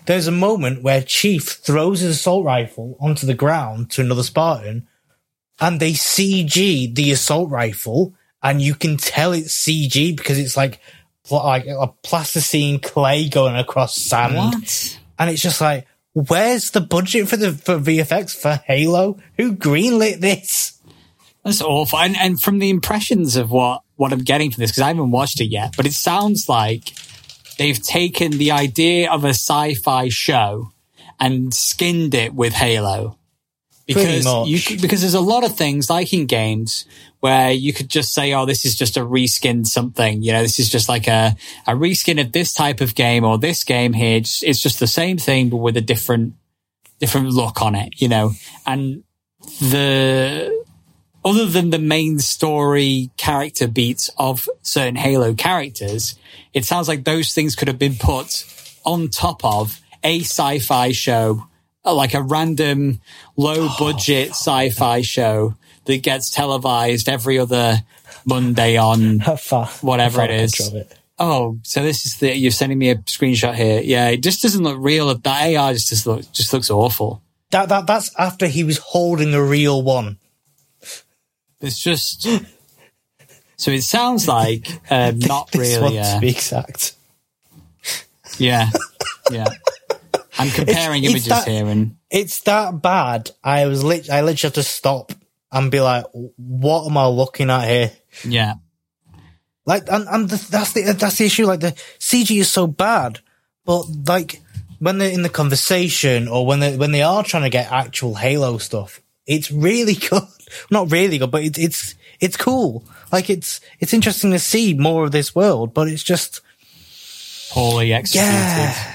Speaker 2: There's a moment where Chief throws his assault rifle onto the ground to another Spartan and they CG the assault rifle and you can tell it's CG because it's like, pl- like a plasticine clay going across sand.
Speaker 1: what?
Speaker 2: And it's just like, where's the budget for the, for VFX for Halo? Who greenlit this?
Speaker 1: That's awful. And, and from the impressions of what, what I'm getting from this, because I haven't watched it yet, but it sounds like they've taken the idea of a sci-fi show and skinned it with Halo. Because you could- because there's a lot of things like in games where you could just say, "Oh, this is just a reskin something." You know, this is just like a a reskin of this type of game or this game here. It's, it's just the same thing but with a different different look on it. You know, and the other than the main story character beats of certain Halo characters, it sounds like those things could have been put on top of a sci-fi show, uh, like a random low budget sci-fi show that gets televised every other Monday on. Whatever it is. Oh, so this is the you're sending me a screenshot here. Yeah, it just doesn't look real. That AR just just looks just looks awful.
Speaker 2: That, that, that's after he was holding a real one.
Speaker 1: It's just. So it sounds like um, not
Speaker 2: this
Speaker 1: really.
Speaker 2: one,
Speaker 1: Uh,
Speaker 2: to be exact.
Speaker 1: yeah, yeah. I'm comparing
Speaker 2: it's
Speaker 1: images
Speaker 2: that-
Speaker 1: here, and
Speaker 2: It's that bad. I was lit, I literally had to stop and be like, what am I looking at here?
Speaker 1: yeah,
Speaker 2: Like, and, and the, that's the, that's the issue. Like the CG is so bad, but like when they're in the conversation or when they, when they are trying to get actual Halo stuff, it's really good. Not really good, but it's, it's, it's cool. Like it's, it's interesting to see more of this world, but it's just,
Speaker 1: poorly executed.
Speaker 2: yeah.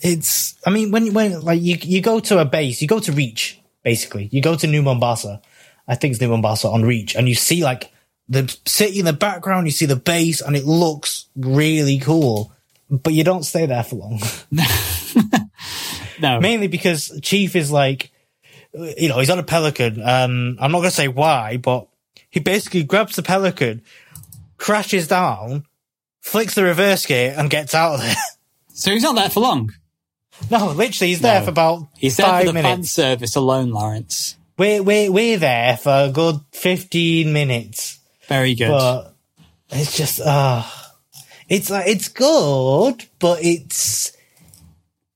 Speaker 2: It's, I mean, when, when, like, you, you go to a base, you go to Reach, basically. You go to New Mombasa. I think it's New Mombasa on Reach, and you see, like, the city in the background, you see the base, and it looks really cool. But you don't stay there for long.
Speaker 1: No,
Speaker 2: Mainly because Chief is like, you know, he's on a pelican. Um, I'm not going to say why, but he basically grabs the pelican, crashes down, flicks the reverse gear, and gets out of there.
Speaker 1: so he's not there for long.
Speaker 2: No, literally, he's there
Speaker 1: No.
Speaker 2: for about
Speaker 1: He's there for the fan
Speaker 2: minutes.
Speaker 1: service alone, Lawrence.
Speaker 2: We're, we're, we're there for a good 15 minutes,
Speaker 1: Very good.
Speaker 2: but it's just, uh, it's like, it's good, but it's,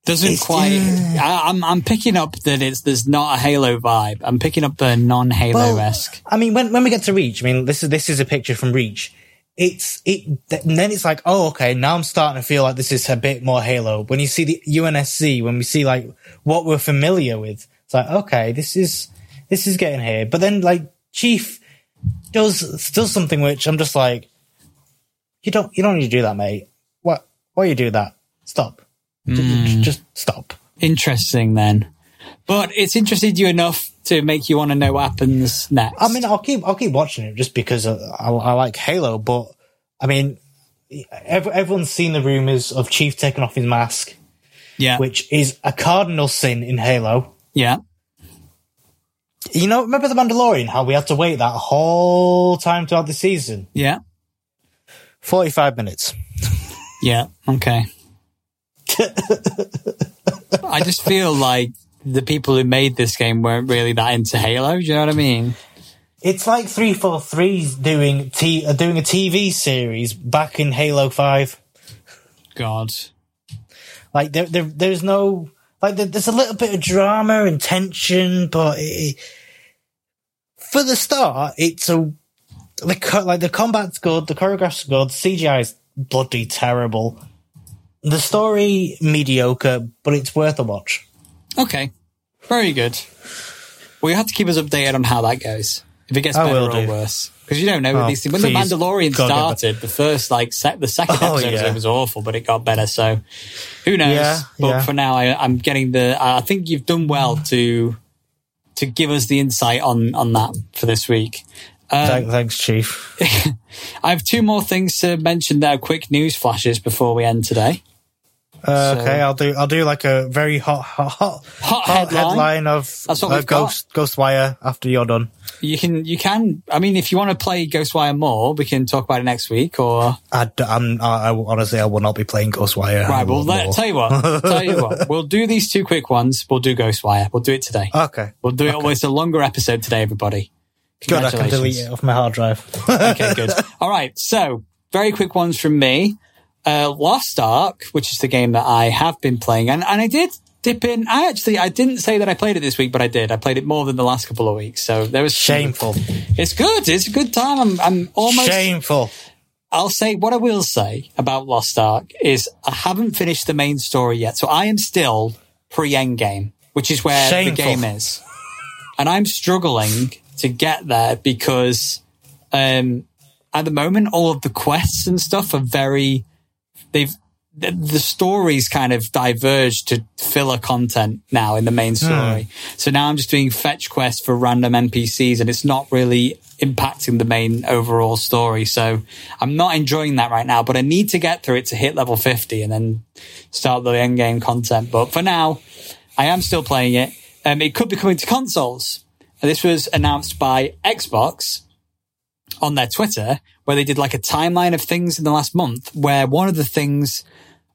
Speaker 1: Doesn't
Speaker 2: it's-
Speaker 1: quite. I, I'm I'm picking up that it's there's not a Halo vibe. I'm picking up the non-Halo esque.
Speaker 2: I mean, when, when we get to Reach, I mean, this is, this is a picture from Reach. it's it then it's like oh okay now i'm starting to feel like this is a bit more halo when you see the unsc when we see like what we're familiar with it's like okay this is this is getting here but then like chief does does something which i'm just like you don't you don't need to do that mate what why you do that stop J- hmm. just stop
Speaker 1: Interesting then. But it's interested you enough to make you want to know what happens next.
Speaker 2: I mean, I'll keep I'll keep watching it just because I, I, I like Halo. But I mean, ev- everyone's seen the rumors of Chief taking off his mask,
Speaker 1: yeah.
Speaker 2: which is a cardinal sin in Halo.
Speaker 1: yeah.
Speaker 2: You know, remember the Mandalorian? How we had to wait that whole time throughout the season,
Speaker 1: Yeah.
Speaker 2: forty five minutes.
Speaker 1: Yeah. Okay. I just feel like the people who made this game weren't really that into Halo. Do you know what I mean?
Speaker 2: It's like three four three's doing t uh, doing a TV series back in Halo Five.
Speaker 1: God.
Speaker 2: Like there, there there's no like there, there's a little bit of drama and tension, but it, for the start, it's a the like the combat's good, the choreograph's good, the CGI is bloody terrible, the story mediocre, but it's worth a watch.
Speaker 1: Okay. Very good. Well, you have to keep us updated on how that goes. If it gets
Speaker 2: I
Speaker 1: better or
Speaker 2: do.
Speaker 1: worse. Because you don't know with
Speaker 2: Oh,
Speaker 1: these things. When the Mandalorian started, the first, like, sec- the second
Speaker 2: Oh,
Speaker 1: episode
Speaker 2: yeah.
Speaker 1: was awful, but it got better. So who knows?
Speaker 2: Yeah,
Speaker 1: but
Speaker 2: yeah.
Speaker 1: for now, I, I'm getting the, I think you've done well to, to give us the insight on, on that for this week. Um,
Speaker 2: Thank- Thanks, Chief.
Speaker 1: I have two more things to mention that are quick news flashes before we end today.
Speaker 2: Uh,
Speaker 1: So-
Speaker 2: okay, I'll do. I'll do like a very hot, hot, hot,
Speaker 1: Hot headline.
Speaker 2: headline of
Speaker 1: That's what
Speaker 2: uh,
Speaker 1: we've got.
Speaker 2: Ghost Ghostwire after you're done.
Speaker 1: You can, you can, I mean, if you want to play Ghostwire more, we can talk about it next week or,
Speaker 2: I, I'm, I, I honestly, I will not be playing Ghostwire.
Speaker 1: Right, well, let,
Speaker 2: more.
Speaker 1: tell you what, tell you what, we'll do these two quick ones. We'll do Ghostwire. We'll do it today.
Speaker 2: Okay,
Speaker 1: We'll do it almost a longer episode today, everybody.
Speaker 2: Good. I can delete it off my hard drive.
Speaker 1: Okay, good. All right. So very quick ones from me. Uh, Lost Ark, which is the game that I have been playing and, and I did dip in. I actually, I didn't say that I played it this week, but I did. I played it more than the last couple of weeks. So there was
Speaker 2: Shameful.
Speaker 1: It's good. It's a good time. I'm, I'm almost,
Speaker 2: Shameful.
Speaker 1: I'll say what I will say about Lost Ark is I haven't finished the main story yet. So I am still pre-end game, which is where
Speaker 2: Shameful.
Speaker 1: the game is. And I'm struggling to get there because, um, at the moment, all of the quests and stuff are very, they've, the, the stories kind of diverged to filler content now in the main story. So now I'm just doing fetch quests for random NPCs and it's not really impacting the main overall story. So I'm not enjoying that right now, but I need to get through it to hit level 50 and then start the end game content. But for now, I am still playing it. Um, it could be coming to consoles. This was announced by Xbox on their Twitter, where they did like a timeline of things in the last month, where one of the things,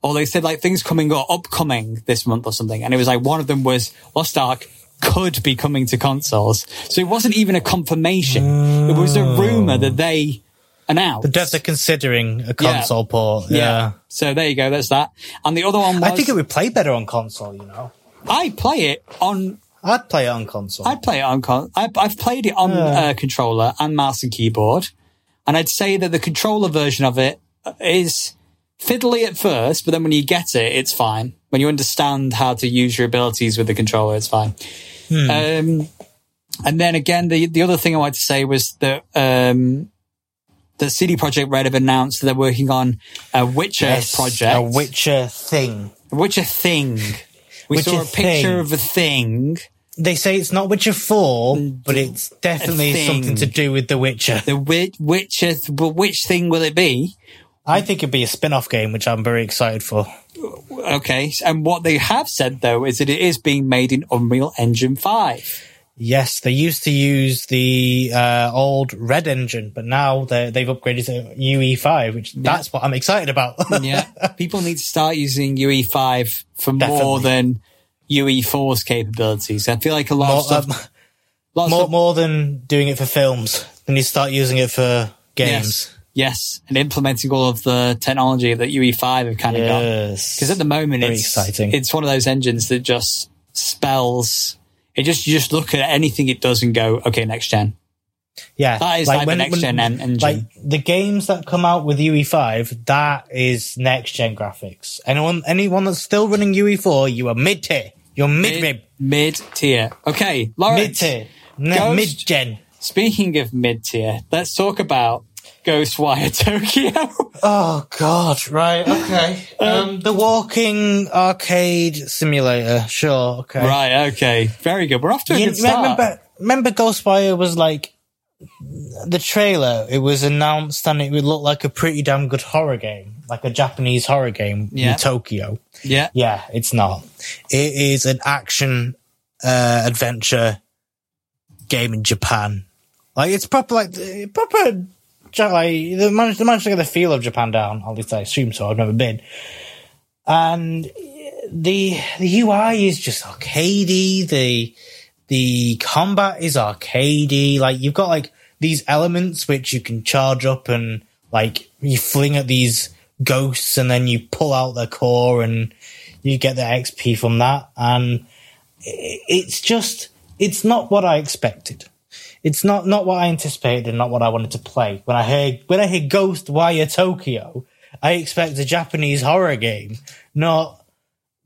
Speaker 1: or they said like things coming or upcoming this month or something. And it was like one of them was Lost Ark could be coming to consoles. So it wasn't even a confirmation. It was a oh. rumor that they announced.
Speaker 2: The devs are considering a console port.
Speaker 1: yeah.
Speaker 2: Yeah.
Speaker 1: So there you go. That's that. And the other one was,
Speaker 2: I think it would play better on console, you know.
Speaker 1: I play it on
Speaker 2: I'd play it on console.
Speaker 1: I'd play it on con. I, I've played it on uh, controller and mouse and keyboard, and I'd say that the controller version of it is fiddly at first, but then when you get it, it's fine. When you understand how to use your abilities with the controller, it's fine. Um, and then again, the the other thing I wanted to say was that um, the CD Projekt Red have announced that they're working on a Witcher
Speaker 2: Yes,
Speaker 1: project,
Speaker 2: A Witcher thing.
Speaker 1: a Witcher thing. We
Speaker 2: Witcher
Speaker 1: saw a picture
Speaker 2: thing.
Speaker 1: of a thing.
Speaker 2: They say it's not Witcher 4, but it's definitely something to do with The Witcher.
Speaker 1: The Witcher, but which thing will it be?
Speaker 2: I think it'd be a spin off game, which I'm very excited for.
Speaker 1: Okay, and what they have said though is that it is being made in Unreal Engine Five.
Speaker 2: Yes, they used to use the uh, old Red engine, but now they they've upgraded to UE5, which that's what I'm excited about.
Speaker 1: Yeah, people need to start using UE5 for more than UE4's capabilities. I feel like a lot
Speaker 2: more,
Speaker 1: of stuff,
Speaker 2: um,
Speaker 1: lots
Speaker 2: more,
Speaker 1: of,
Speaker 2: more than doing it for films. Then you start using it for games.
Speaker 1: yes, yes, and implementing all of the technology that UE5 have kind of got. Because at the moment,
Speaker 2: Very
Speaker 1: it's
Speaker 2: exciting.
Speaker 1: It's one of those engines that just spells. It just you just look at anything it does and go, okay, next gen.
Speaker 2: Yeah,
Speaker 1: That is like when the next gen engine.
Speaker 2: Like the games that come out with UE5, that is next gen graphics. Anyone, anyone that's still running UE4, you are mid tier. You're mid mid
Speaker 1: Mid tier. Okay,
Speaker 2: Mid tier.
Speaker 1: Ghost-
Speaker 2: mid gen.
Speaker 1: Speaking of mid tier, let's talk about Ghostwire Tokyo.
Speaker 2: Oh God! Right. Okay. Um, the walking arcade simulator. Sure. Okay.
Speaker 1: right. Okay. Very good. We're off to a
Speaker 2: You
Speaker 1: good start.
Speaker 2: remember? Remember, Ghostwire was like the trailer. It was announced, and it would look like a pretty damn good horror game, like a Japanese horror game
Speaker 1: Yeah.
Speaker 2: in Tokyo.
Speaker 1: Yeah.
Speaker 2: Yeah, it's not. It is an action uh, adventure game in Japan. Like it's proper, like proper. Like they managed, they managed to get the feel of Japan down. At least I assume so. I've never been. And the the UI is just arcadey. The the combat is arcadey. Like you've got like these elements which you can charge up and like you fling at these ghosts and then you pull out their core and you get the XP from that. And it's just, it's not what I expected. It's not, not what I anticipated and not what I wanted to play. When I heard, when I hear Ghost Wire Tokyo, I expect a Japanese horror game, not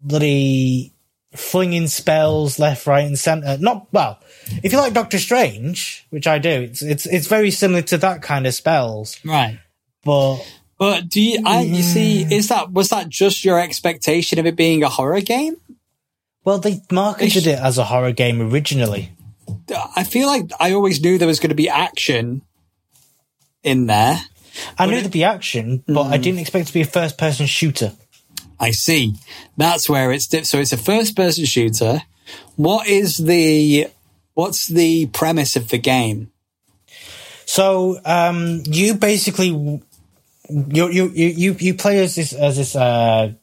Speaker 2: bloody flinging spells left, right, and center. Not well. If you like Doctor Strange, which I do, it's it's it's very similar to that kind of spells.
Speaker 1: Right.
Speaker 2: But
Speaker 1: But do you, I, you see, mm. is that, was that just your expectation of it being a horror game?
Speaker 2: well, they marketed it as a horror game originally.
Speaker 1: I feel like I always knew there was going to be action in there.
Speaker 2: I knew there'd be action, but I mm. didn't expect it to be a first-person shooter.
Speaker 1: I see. That's where it's di- so it's a first person shooter. What is the what's the premise of the game?
Speaker 2: So um, you basically you you you you play as this as this uh,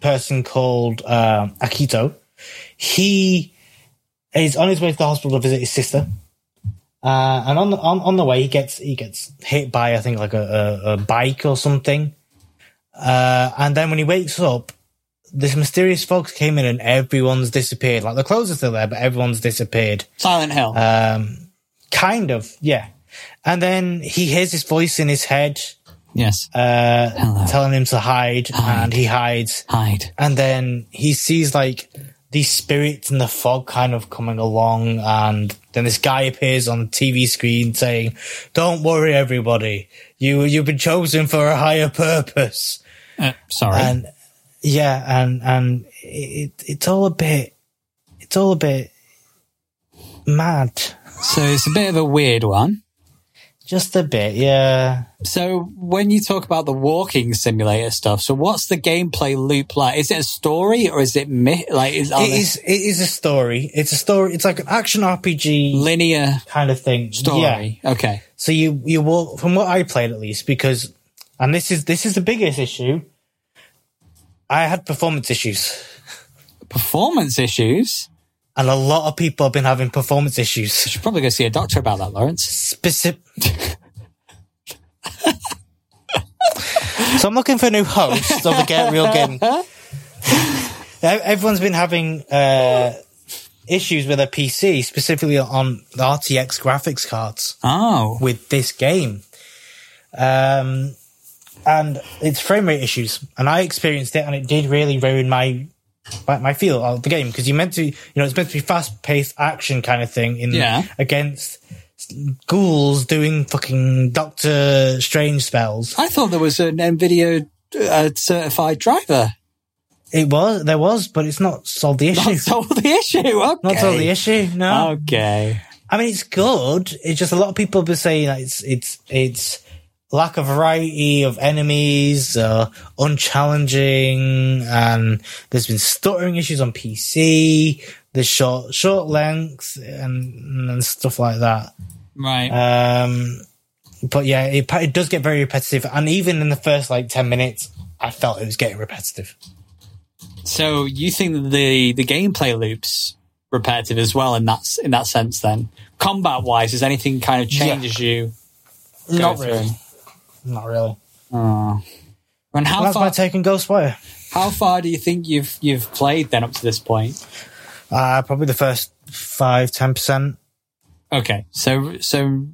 Speaker 2: person called uh, Akito. He is on his way to the hospital to visit his sister. Uh, and on the on, on the way, he gets he gets hit by I think like a, a, a bike or something. Uh, and then when he wakes up, this mysterious folks came in and everyone's disappeared. Like the clothes are still there, but everyone's disappeared.
Speaker 1: Silent Hill.
Speaker 2: Um, kind of, yeah. And then he hears his voice in his head
Speaker 1: yes.
Speaker 2: uh,
Speaker 1: Hello.
Speaker 2: telling him to hide,
Speaker 1: Hide.
Speaker 2: and he hides.
Speaker 1: Hide.
Speaker 2: And then he sees like these spirits in the fog kind of coming along, and then this guy appears on the TV screen saying, "Don't worry, everybody. You you've been chosen for a higher purpose."
Speaker 1: Uh, sorry.
Speaker 2: And yeah, and and it it's all a bit, it's all a bit mad,
Speaker 1: so it's a bit of a weird one.
Speaker 2: just a bit, yeah.
Speaker 1: So when you talk about the walking simulator stuff, so what's the gameplay loop like? Is it a story or is it mi- like is,
Speaker 2: It is. It is a story. It's a story. It's like an action RPG
Speaker 1: linear
Speaker 2: kind of thing. Yeah.
Speaker 1: story? Okay.
Speaker 2: So you you walk from what I played at least because, and this is this is the biggest issue. I had performance issues,
Speaker 1: Performance issues.
Speaker 2: and a lot of people have been having performance issues.
Speaker 1: You should probably go see a doctor about that, Lawrence.
Speaker 2: Specific. so I'm looking for a new host of the Get Reel Game. Everyone's been having uh, issues with their PC, specifically on the RTX graphics cards.
Speaker 1: Oh.
Speaker 2: with this game. Um, and it's frame rate issues, and I experienced it, and it did really ruin my my, my feel of the game because you meant to, you know, it's meant to be fast paced action kind of thing in
Speaker 1: Yeah.
Speaker 2: against ghouls doing fucking Doctor Strange spells.
Speaker 1: I thought there was an NVIDIA uh, certified driver.
Speaker 2: It was there was, but it's not solved the issue.
Speaker 1: Not solved the issue. Okay.
Speaker 2: Not solved the issue. No.
Speaker 1: Okay.
Speaker 2: I mean, it's good. It's just a lot of people have been saying that it's it's it's lack of variety of enemies, uh, unchallenging, and there's been stuttering issues on PC. the short short length and and stuff like that.
Speaker 1: Right.
Speaker 2: Um, but yeah, it it does get very repetitive, and even in the first like ten minutes, I felt it was getting repetitive.
Speaker 1: so you think the the gameplay loops repetitive as well in that in that sense? Then combat wise, is anything kind of changes you?
Speaker 2: Not
Speaker 1: through?
Speaker 2: really. Not really.
Speaker 1: Oh. And how
Speaker 2: That's
Speaker 1: far
Speaker 2: my take on Ghostwire.
Speaker 1: how far do you think you've you've played then up to this point?
Speaker 2: Uh, probably the first five, ten percent.
Speaker 1: Okay, so so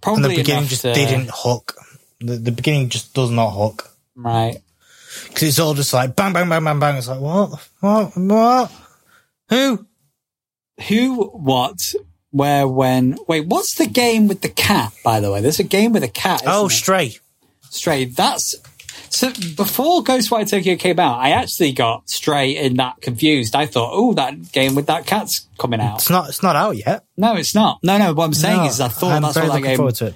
Speaker 1: Probably
Speaker 2: and the beginning just
Speaker 1: to-
Speaker 2: didn't hook. The, the beginning just does not hook
Speaker 1: right.
Speaker 2: because it's all just like bang, bang, bang, bang, bang. It's like what, what, what? Who?
Speaker 1: Who, what, where, when? Wait, what's the game with the cat? By the way, there's a game with a cat.
Speaker 2: Oh? Stray.
Speaker 1: Stray. That's so. Before Ghostwire Tokyo came out, I actually got Stray in that confused. I thought, oh, that game with that cat's coming out.
Speaker 2: It's not. It's not out yet.
Speaker 1: No, it's not. No, no. What I'm saying
Speaker 2: No,
Speaker 1: is, I thought
Speaker 2: I'm
Speaker 1: that's
Speaker 2: very
Speaker 1: what that
Speaker 2: looking
Speaker 1: game.
Speaker 2: forward to it.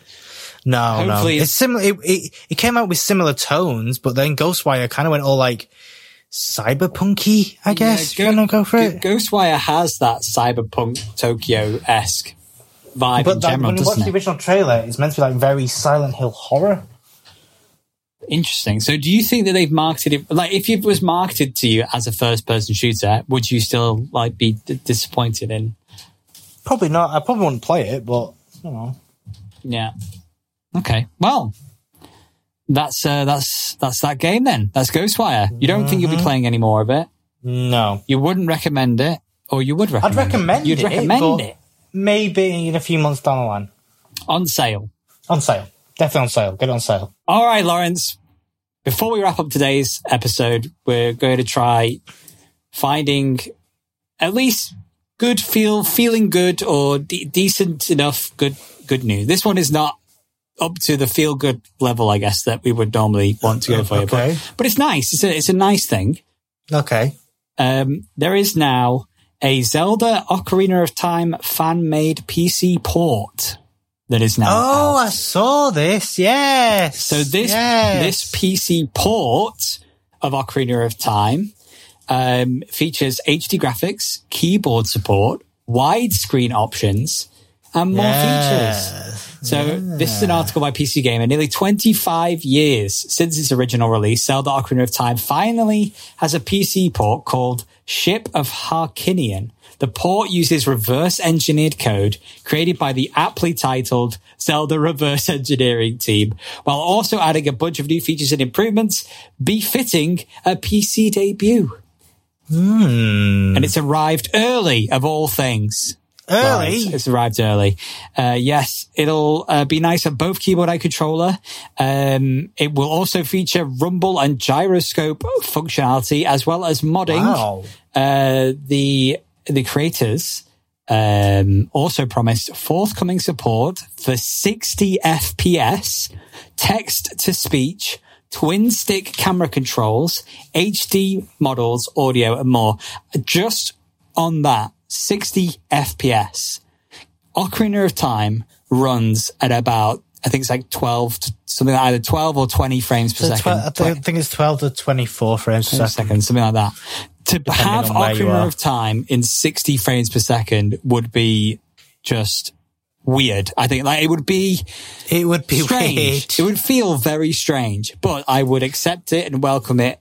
Speaker 2: No, no.
Speaker 1: Hopefully
Speaker 2: It's similar. It, it, it came out with similar tones, but then Ghostwire kind of went all like cyberpunky. I guess.
Speaker 1: Yeah,
Speaker 2: to go for it.
Speaker 1: Ghostwire has that cyberpunk Tokyo esque vibe in
Speaker 2: But that,
Speaker 1: general,
Speaker 2: when you watch the original trailer, it's meant to be like very Silent Hill horror.
Speaker 1: Interesting. So, do you think that they've marketed it like if it was marketed to you as a first person shooter, would you still like be d- disappointed in?
Speaker 2: Probably not. I probably wouldn't play it, but you know.
Speaker 1: Yeah. Okay. Well, that's uh, that's that's that game then. That's Ghostwire. You don't think you'll
Speaker 2: Mm-hmm.
Speaker 1: be playing any more of it?
Speaker 2: No.
Speaker 1: You wouldn't recommend it, or you would recommend?
Speaker 2: I'd recommend
Speaker 1: it? You'd
Speaker 2: it.
Speaker 1: recommend
Speaker 2: but
Speaker 1: it
Speaker 2: Maybe in a few months down the line.
Speaker 1: on sale.
Speaker 2: On sale. Definitely on sale. Get it on sale.
Speaker 1: All right, Lawrence. Before we wrap up today's episode, we're going to try finding at least good feel, feeling good or de- decent enough good good news. This one is not up to the feel good level, I guess, that we would normally want to go for.
Speaker 2: Okay.
Speaker 1: But, but it's nice. It's a, it's a nice thing.
Speaker 2: Okay.
Speaker 1: Um, there is now a Zelda Ocarina of Time fan made PC port that is now.
Speaker 2: Oh,
Speaker 1: out.
Speaker 2: I saw this. Yes.
Speaker 1: So this
Speaker 2: Yes.
Speaker 1: this PC port of Ocarina of Time um, features HD graphics, keyboard support, widescreen options, and more features.
Speaker 2: Yes.
Speaker 1: So this is an article by PC Gamer. Nearly 25 years since its original release, Zelda Ocarina of Time finally has a PC port called Ship of Harkinian. The port uses reverse engineered code created by the aptly titled Zelda Reverse Engineering team, while also adding a bunch of new features and improvements befitting a PC debut.
Speaker 2: Hmm.
Speaker 1: And it's arrived early of all things.
Speaker 2: Early.
Speaker 1: Right, It's arrived early. Uh, yes, it'll uh, be nice on both keyboard and controller. Um, it will also feature rumble and gyroscope functionality as well as modding.
Speaker 2: Wow.
Speaker 1: Uh, the the creators um, also promised forthcoming support for 60 FPS, text to speech, twin stick camera controls, HD models, audio, and more. Just on that, 60 FPS. Ocarina of Time runs at about, I think it's like 12 to something like either 12 or 20 frames per
Speaker 2: So
Speaker 1: second.
Speaker 2: tw- I think- it's 12 to 24 frames per
Speaker 1: per
Speaker 2: second.
Speaker 1: second, something like that. To have
Speaker 2: on where
Speaker 1: Ocarina of Time in 60 frames per second would be just weird. I think like it would be
Speaker 2: It would be
Speaker 1: strange.
Speaker 2: weird.
Speaker 1: It would feel very strange, but I would accept it and welcome it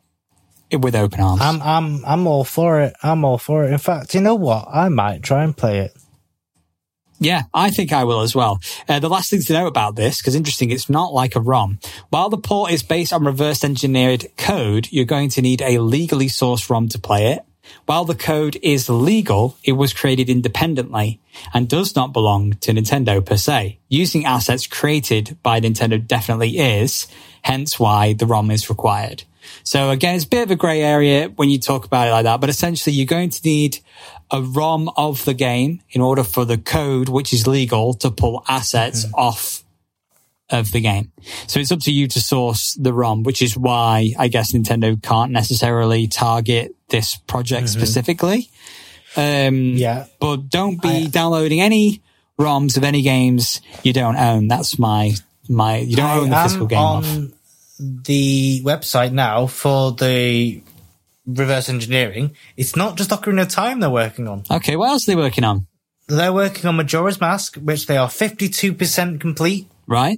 Speaker 1: with open arms.
Speaker 2: I'm I'm I'm all for it. I'm all for it. In fact, you know what? I might try and play it.
Speaker 1: Yeah, I think I will as well. Uh, the last thing to know about this, because interesting, it's not like a ROM. While the port is based on reverse engineered code, you're going to need a legally sourced ROM to play it. While the code is legal, it was created independently and does not belong to Nintendo per se. Using assets created by Nintendo definitely is, hence why the ROM is required. So again, it's a bit of a grey area when you talk about it like that, but essentially you're going to need a ROM of the game in order for the code, which is legal, to pull assets off of the game. So it's up to you to source the ROM, which is why I guess Nintendo can't necessarily target this project specifically. Um,
Speaker 2: Yeah.
Speaker 1: but don't be downloading any ROMs of any games you don't own. That's my, my, you don't own the
Speaker 2: I
Speaker 1: physical game
Speaker 2: on
Speaker 1: off.
Speaker 2: the website now for the reverse engineering. It's not just Ocarina of Time they're working on.
Speaker 1: Okay. What else are they working on?
Speaker 2: They're working on Majora's Mask, which they are 52% complete.
Speaker 1: Right?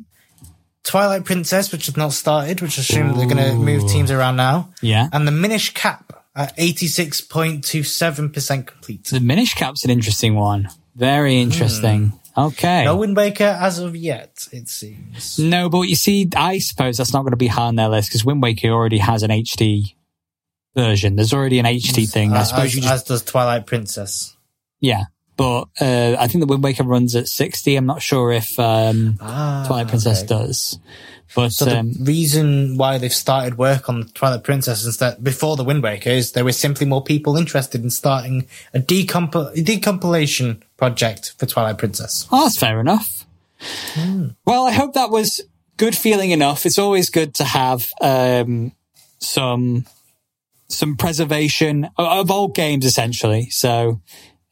Speaker 2: Twilight Princess, which has not started, which I assume they're going to move teams around now.
Speaker 1: Yeah.
Speaker 2: And the Minish Cap at 86.27% complete.
Speaker 1: The Minish Cap's an interesting one. Very interesting. Hmm. Okay.
Speaker 2: No Wind Waker as of yet, it seems.
Speaker 1: No, but you see, I suppose that's not going to be high on their list because Wind Waker already has an HD version. There's already an HD thing. I
Speaker 2: Uh,
Speaker 1: suppose
Speaker 2: as,
Speaker 1: you just,
Speaker 2: as does Twilight Princess.
Speaker 1: yeah. but uh, I think the Wind Waker runs at 60. I'm not sure if um,
Speaker 2: Ah,
Speaker 1: Twilight Princess
Speaker 2: okay.
Speaker 1: does. But
Speaker 2: So the
Speaker 1: um,
Speaker 2: reason why they've started work on Twilight Princess instead before the Wind Waker is there were simply more people interested in starting a decomp- decompilation project for Twilight Princess.
Speaker 1: oh, that's fair enough.
Speaker 2: Hmm.
Speaker 1: Well, I hope that was good feeling enough. It's always good to have um, some some preservation of, of old games, essentially. So,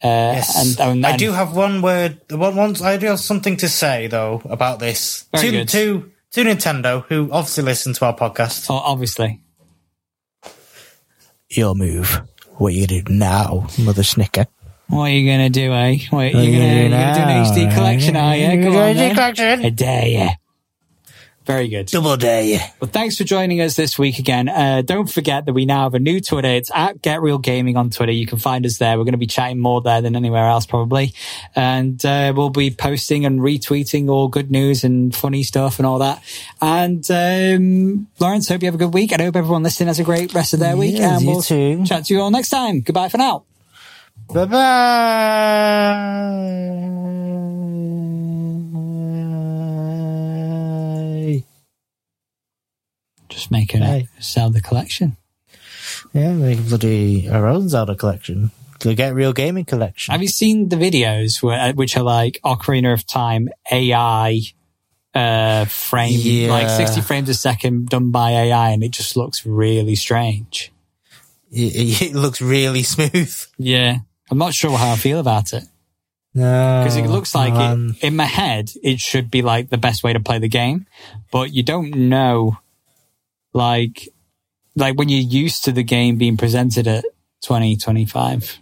Speaker 1: uh, and, and,
Speaker 2: I do have one word. One, one, I do have something to say though about this.
Speaker 1: Very
Speaker 2: to,
Speaker 1: good.
Speaker 2: to to Nintendo, who obviously listen to our podcast.
Speaker 1: oh, obviously.
Speaker 2: Your move. What you do now, Mother Snicker?
Speaker 1: What are you gonna do, eh? What,
Speaker 2: What
Speaker 1: you're
Speaker 2: you
Speaker 1: gonna,
Speaker 2: do
Speaker 1: you're gonna do an
Speaker 2: now,
Speaker 1: HD collection, are you?
Speaker 2: You
Speaker 1: Come
Speaker 2: do
Speaker 1: on,
Speaker 2: HD collection?
Speaker 1: I dare you. Very good.
Speaker 2: Double you.
Speaker 1: Well, thanks for joining us this week again. Uh, don't forget that we now have a new Twitter. It's at Get Reel Gaming on Twitter. You can find us there. We're going to be chatting more there than anywhere else, probably. And uh, we'll be posting and retweeting all good news and funny stuff and all that. And um, Lawrence, hope you have a good week. I hope everyone listening has a great rest of their week.
Speaker 2: Yes,
Speaker 1: and
Speaker 2: you
Speaker 1: we'll
Speaker 2: too.
Speaker 1: chat to you all next time. Goodbye for now.
Speaker 2: Bye bye.
Speaker 1: Just making
Speaker 2: Bye.
Speaker 1: it sell the collection.
Speaker 2: Yeah, make bloody our own Zelda collection. The Get Reel Gaming collection.
Speaker 1: Have you seen the videos where, which are like Ocarina of Time AI uh, frame,
Speaker 2: Yeah.
Speaker 1: like 60 frames a second done by AI, and it just looks really strange.
Speaker 2: it, it looks really smooth.
Speaker 1: Yeah. I'm not sure how I feel about it
Speaker 2: No,
Speaker 1: because it looks like it, in my head, it should be like the best way to play the game, but you don't know, like, like when you're used to the game being presented at 2025.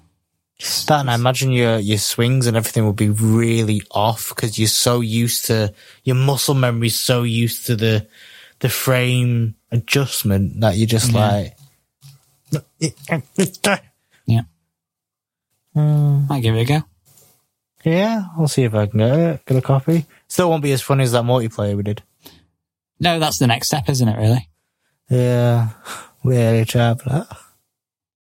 Speaker 2: That and I imagine your your swings and everything will be really off because you're so used to your muscle memory's so used to the the frame adjustment that you're just
Speaker 1: Yeah.
Speaker 2: like
Speaker 1: Yeah.
Speaker 2: Uh,
Speaker 1: I'll give it a go.
Speaker 2: yeah, I'll see if I can get it, get a copy. Still won't be as funny as that multiplayer we did.
Speaker 1: No, that's the next step, isn't it, really?
Speaker 2: Yeah, for that.